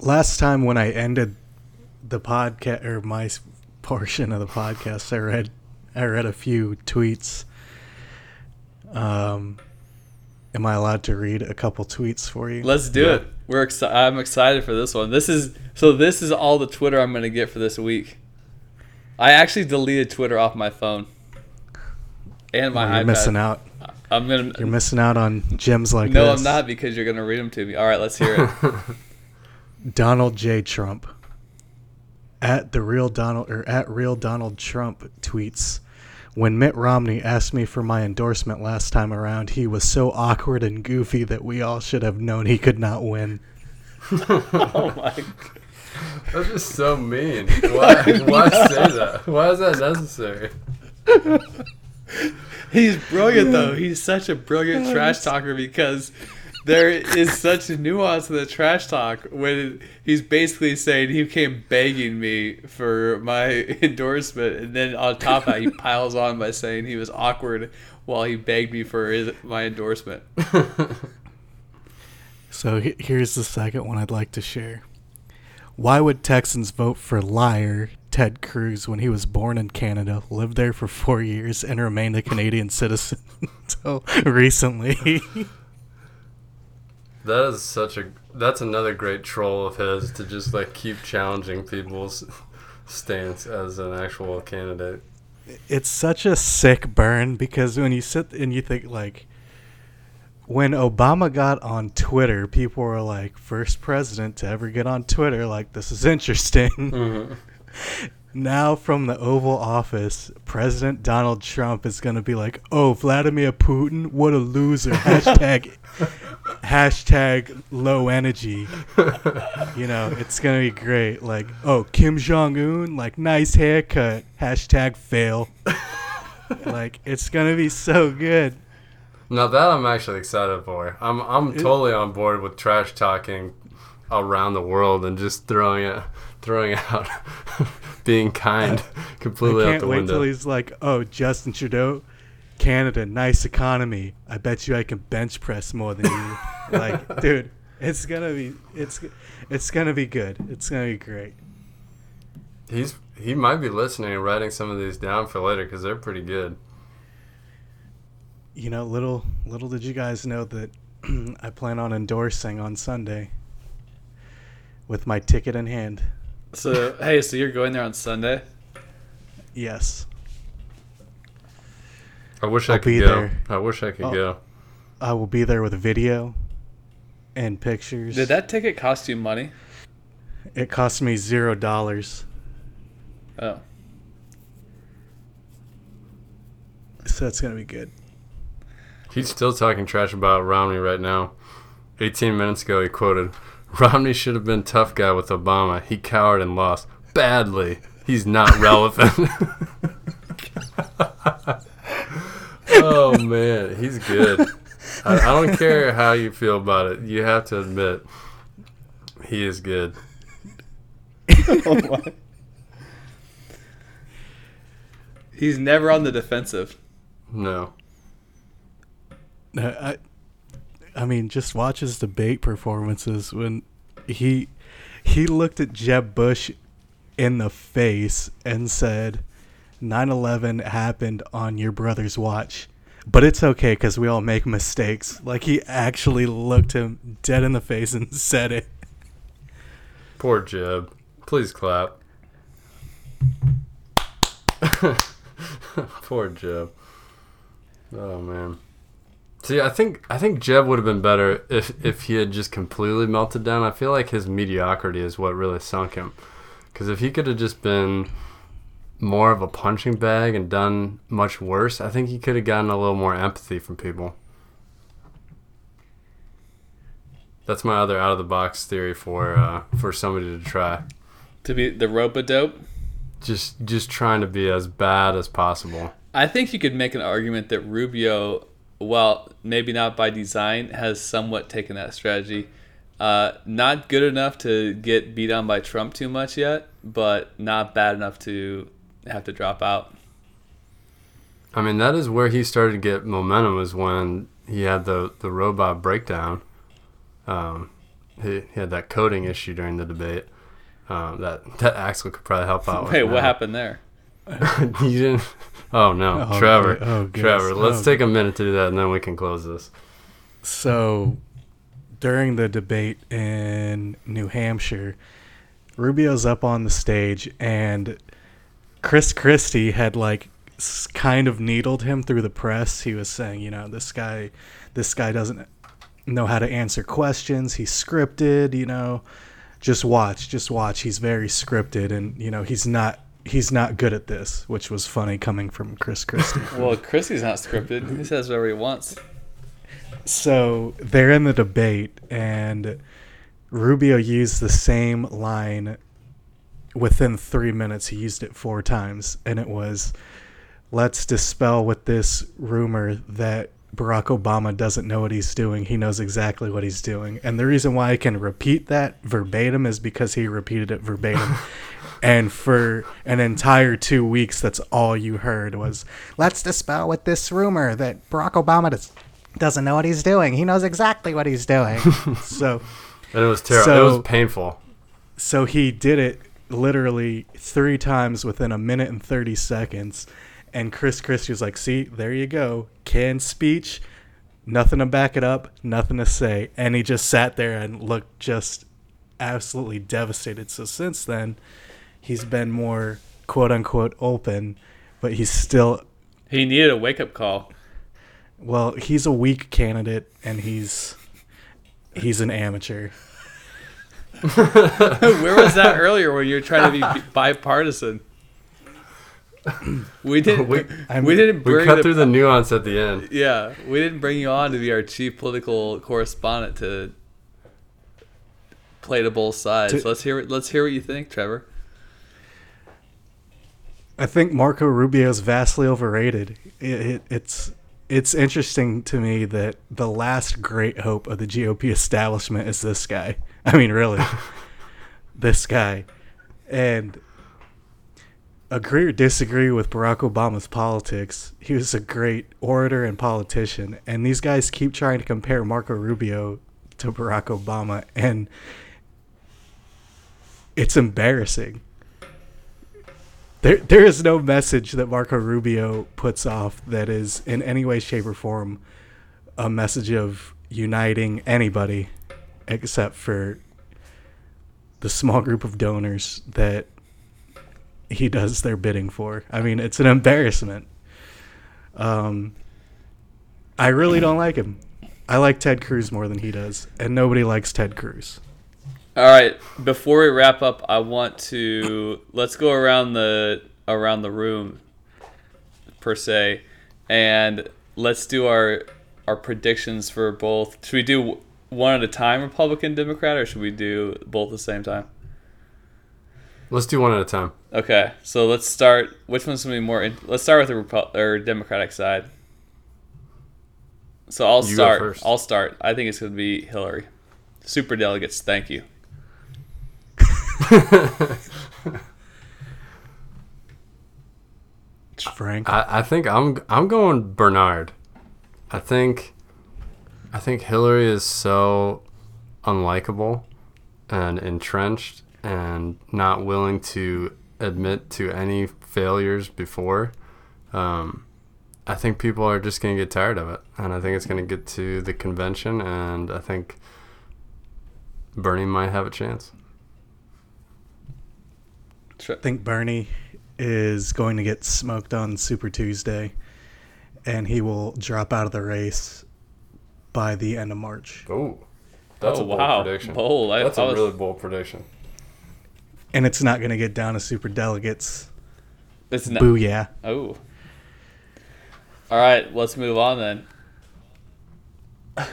last time when I ended the podcast or my portion of the podcast, I read I read a few tweets. Um, Am I allowed to read a couple tweets for you? Let's do Yeah. it. We're exci- I'm excited for this one. This is so. This is all the Twitter I'm gonna get for this week. I actually deleted Twitter off my phone and my oh, You're iPad. missing out. I'm gonna. You're missing out on gems like no, this. No, I'm not because you're gonna read them to me. All right, let's hear it. Donald J. Trump. At the real Donald or at real Donald Trump tweets. When Mitt Romney asked me for my endorsement last time around, he was so awkward and goofy that we all should have known he could not win. oh my. That's just so mean. Why, why say that? Why is that necessary? He's brilliant though. He's such a brilliant trash talker because there is such a nuance in the trash talk when he's basically saying he came begging me for my endorsement, and then on top of that he piles on by saying he was awkward while he begged me for his, my endorsement. So here's the second one I'd like to share. Why would Texans vote for liar Ted Cruz when he was born in Canada, lived there for four years, and remained a Canadian citizen until recently? That is such a. That's another great troll of his to just like keep challenging people's stance as an actual candidate. it's such a sick burn because when you sit and you think like when Obama got on Twitter, people were like, first president to ever get on Twitter, like this is interesting. Mm-hmm. now from the Oval Office, President Donald Trump is gonna be like, Oh, Vladimir Putin, what a loser. Hashtag hashtag low energy. You know, it's gonna be great. Like, oh, Kim Jong Un, like nice haircut. Hashtag fail. like, it's gonna be so good. Now that I'm actually excited for. I'm I'm totally on board with trash talking around the world and just throwing it, throwing out, being kind completely I out can't the wait window. till he's like, oh, Justin Trudeau, Canada, nice economy. I bet you I can bench press more than you. like, dude, it's gonna be it's it's gonna be good. It's gonna be great. He's he might be listening and writing some of these down for later because they're pretty good. You know, little little did you guys know that I plan on endorsing on Sunday with my ticket in hand. So hey, so you're going there on Sunday? Yes. I wish I I'll could be go. there. I wish I could Oh. go. I will be there with a video and pictures. Did that ticket cost you money? It cost me zero dollars. Oh, So it's gonna be good. He's still talking trash about Romney right now. 18 minutes ago, he quoted, Romney should have been tough guy with Obama. He cowered and lost. Badly. He's not relevant. oh, man. He's good. I, I don't care how you feel about it. You have to admit, he is good. he's never on the defensive. No. No, I, I mean, just watch his debate performances when he he looked at Jeb Bush in the face and said, "9/11 happened on your brother's watch." But it's okay because we all make mistakes. Like he actually looked him dead in the face and said it. Poor Jeb. Please clap. Poor Jeb. Oh man. See, I think I think Jeb would have been better if if he had just completely melted down. I feel like his mediocrity is what really sunk him. Because if he could have just been more of a punching bag and done much worse, I think he could have gotten a little more empathy from people. That's my other out of the box theory for uh, for somebody to try. To be the rope a dope. Just just trying to be as bad as possible. I think you could make an argument that Rubio, well, maybe not by design, has somewhat taken that strategy. Uh, not good enough to get beat on by Trump too much yet, but not bad enough to have to drop out. I mean, that is where he started to get momentum. Was when he had the the robot breakdown. Um, he, he had that coding issue during the debate. Um, that that Axel could probably help out. with Wait, what happened there? you didn't. Oh no, Oh, Trevor. Oh. Trevor, oh, let's Oh, take a minute to do that, and then we can close this. So during the debate in New Hampshire, Rubio's up on the stage and Chris Christie had like kind of needled him through the press. He was saying, you know, this guy this guy doesn't know how to answer questions. He's scripted, you know. Just watch, just watch. He's very scripted and, you know, he's not he's not good at this, which was funny coming from Chris Christie. Well, Christie's not scripted. He says whatever he wants. so they're in the debate and Rubio used the same line within three minutes. He used it four times, and it was, "Let's dispel with this rumor that Barack Obama doesn't know what he's doing. He knows exactly what he's doing." And the reason why I can repeat that verbatim is because he repeated it verbatim. And for an entire two weeks, that's all you heard was, "Let's dispel with this rumor that Barack Obama does, doesn't know what he's doing. He knows exactly what he's doing." so, And it was terrible. it was painful. so he did it literally three times within a minute and 30 seconds. And Chris Christie was like, see, there you go. Canned speech, nothing to back it up, nothing to say. And he just sat there and looked just absolutely devastated. So since then, he's been more quote unquote open, but he's still, He needed a wake up call. well, he's a weak candidate and he's. He's an amateur. Where was that earlier when you were trying to be bipartisan? We didn't. We- We, I'm- didn't We cut the, through the nuance at the end. Yeah, we didn't bring you on to be our chief political correspondent to play to both sides. To- let's hear. Let's hear what you think, Trevor. I think Marco Rubio is vastly overrated. It, it, it's it's interesting to me that the last great hope of the GOP establishment is this guy. I mean, really, this guy, and agree or disagree with Barack Obama's politics. He was a great orator and politician, and these guys keep trying to compare Marco Rubio to Barack Obama, and it's embarrassing there there is no message that Marco Rubio puts off that is in any way, shape, or form a message of uniting anybody except for the small group of donors that he does their bidding for. I mean, it's an embarrassment. Um, I really don't like him. I like Ted Cruz more than he does, and nobody likes Ted Cruz. All right. Before we wrap up, I want to let's go around the around the room per se, and let's do our our predictions for both. Should we do one at a time, Republican, Democrat, or should we do both at the same time? Let's do one at a time. Okay, so let's start. Which one's gonna be more? In, let's start with the Repu- or Democratic side. So I'll You go start. first. I'll start. I think it's gonna be Hillary. Super delegates, thank you. Frank, I, I think I'm I'm going Bernard. I think I think Hillary is so unlikable and entrenched and not willing to admit to any failures before. Um, I think people are just going to get tired of it, and I think it's going to get to the convention, and I think Bernie might have a chance. I think Bernie is going to get smoked on Super Tuesday, and he will drop out of the race by the end of March. Oh, that's Oh, a bold wow. prediction. Bold. I- That's I a was- really bold prediction. And it's not going to get down to super delegates. It's not. Booyah. Oh. All right, let's move on then.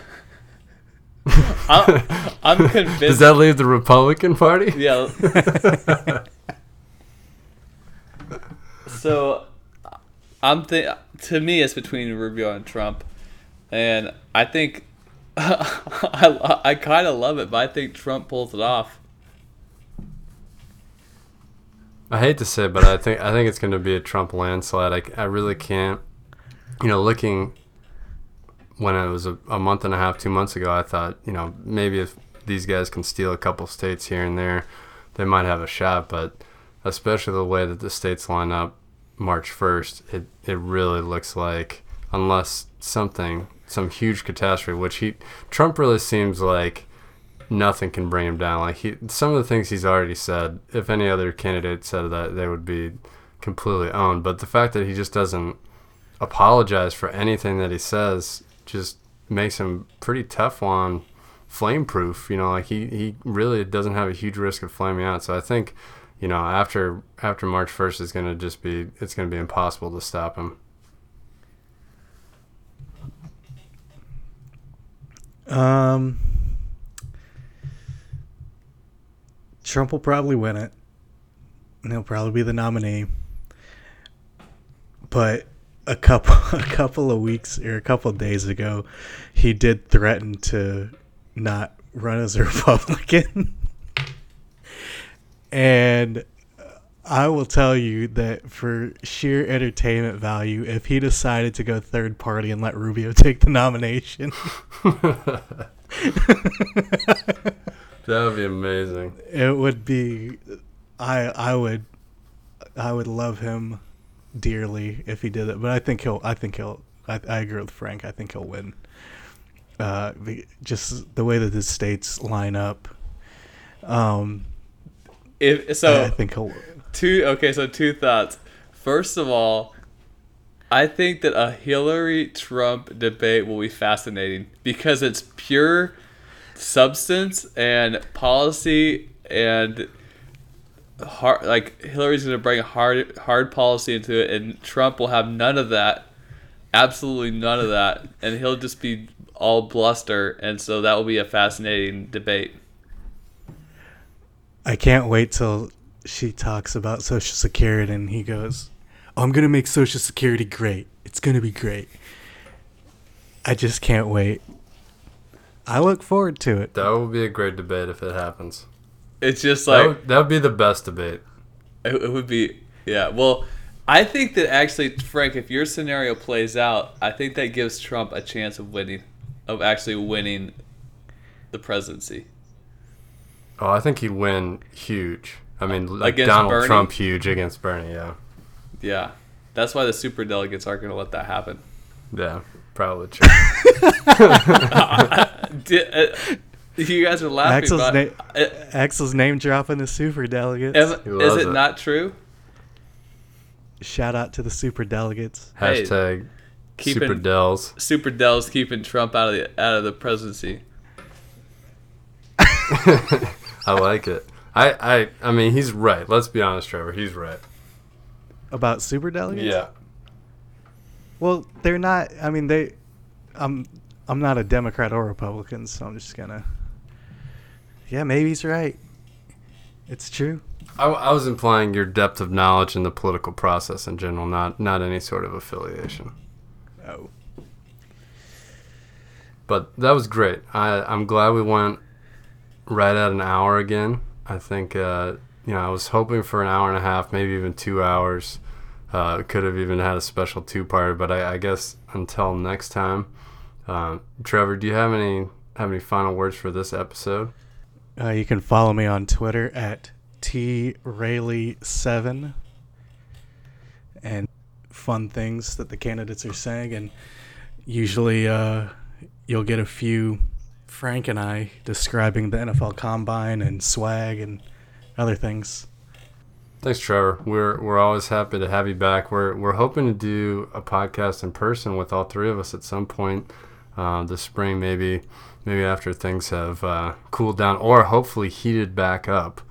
I'm, I'm convinced. Does that leave the Republican Party? Yeah. so, I'm think to me it's between Rubio and Trump, and I think I I kind of love it, but I think Trump pulls it off. I hate to say, it, but I think I think it's going to be a Trump landslide. I, I really can't. You know, looking when it was a, a month and a half, two months ago, I thought, you know, maybe if these guys can steal a couple states here and there, they might have a shot. But especially the way that the states line up March first, it it really looks like unless something, some huge catastrophe, which he Trump really seems like nothing can bring him down. Like he, some of the things he's already said, if any other candidate said that, they would be completely owned. But the fact that he just doesn't apologize for anything that he says just makes him pretty Teflon flame proof. You know, like he, he really doesn't have a huge risk of flaming out. So I think, you know, after after March first is gonna just be it's gonna be impossible to stop him. Um, Trump will probably win it. And he'll probably be the nominee. But a couple a couple of weeks or a couple of days ago, he did threaten to not run as a Republican. And I will tell you that for sheer entertainment value, if he decided to go third party and let Rubio take the nomination, That would be amazing. it would be I I would I would love him dearly if he did it, but I think he'll I think he'll I, I agree with Frank. I think he'll win. Uh, the, just the way that the states line up, um, If so, I think he'll. two okay so two thoughts first of all i think that a hillary trump debate will be fascinating because it's pure substance and policy and hard like hillary's going to bring hard hard policy into it and trump will have none of that absolutely none of that and he'll just be all bluster and so that will be a fascinating debate I can't wait till she talks about Social Security and he goes, oh, "I'm gonna make Social Security great. It's gonna be great." I just can't wait. I look forward to it. That would be a great debate if it happens. it's just That like would, that would be the best debate. It, it would be, yeah. Well, I think that actually, Frank, if your scenario plays out, I think that gives Trump a chance of winning, of actually winning the presidency. Oh, I think he'd win huge. I mean, like Against Donald Bernie? Trump huge against Bernie. Yeah, Yeah, that's why the super delegates aren't going to let that happen. yeah, probably true. Uh, you guys are laughing, Axel's but na- uh, Axel's name dropping the super delegates. am- is it it. not true? Shout out to the super delegates. Hey, Hashtag keeping- Super Dells. Super Dell's keeping Trump out of the out of the presidency. I like it. I, I, I mean, he's right. Let's be honest, Trevor. He's right. About super delegates? Yeah. Well, they're not. I mean, they. I'm. I'm not a Democrat or Republican, so I'm just gonna. Yeah, maybe he's right. It's true. I, I was implying your depth of knowledge in the political process in general, not not any sort of affiliation. Oh. But that was great. I, I'm glad we went right at an hour again. I think, uh, you know, I was hoping for an hour and a half, maybe even two hours. Uh, could have even had a special two part, but I, I guess until next time. Uh, Trevor, do you have any have any final words for this episode? Uh, you can follow me on Twitter at trayleigh7 and fun things that the candidates are saying. And usually uh, you'll get a few Frank and I describing the NFL Combine and swag and other things. Thanks, Trevor. We're we're always happy to have you back. We're we're hoping to do a podcast in person with all three of us at some point uh, this spring, maybe maybe after things have uh, cooled down or hopefully heated back up.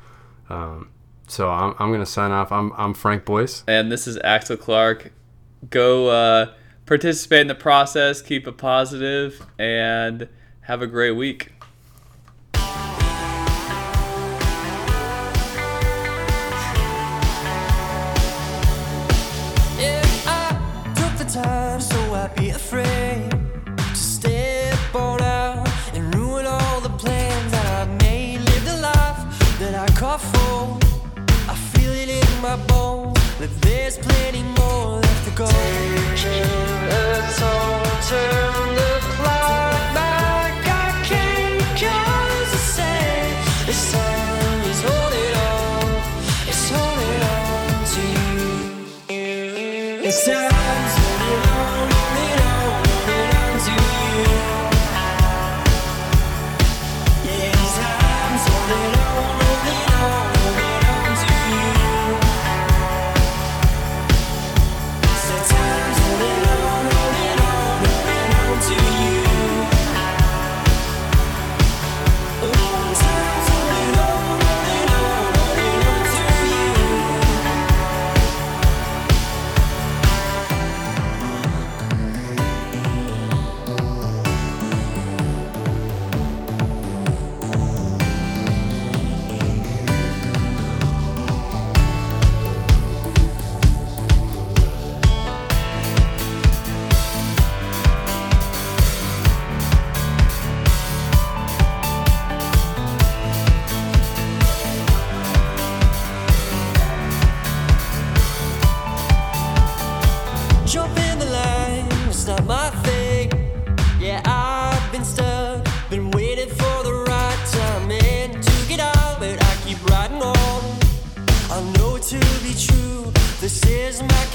Um, so I'm, I'm gonna sign off. I'm I'm Frank Boyce. And this is Axel Clark. Go uh, participate in the process, keep it positive, and have a great week. If I took the time, so I'd be afraid to step on out and ruin all the plans that I made. Live the life that I caught for. I feel it in my bones, but there's plenty more left to go. Taking a toll, is my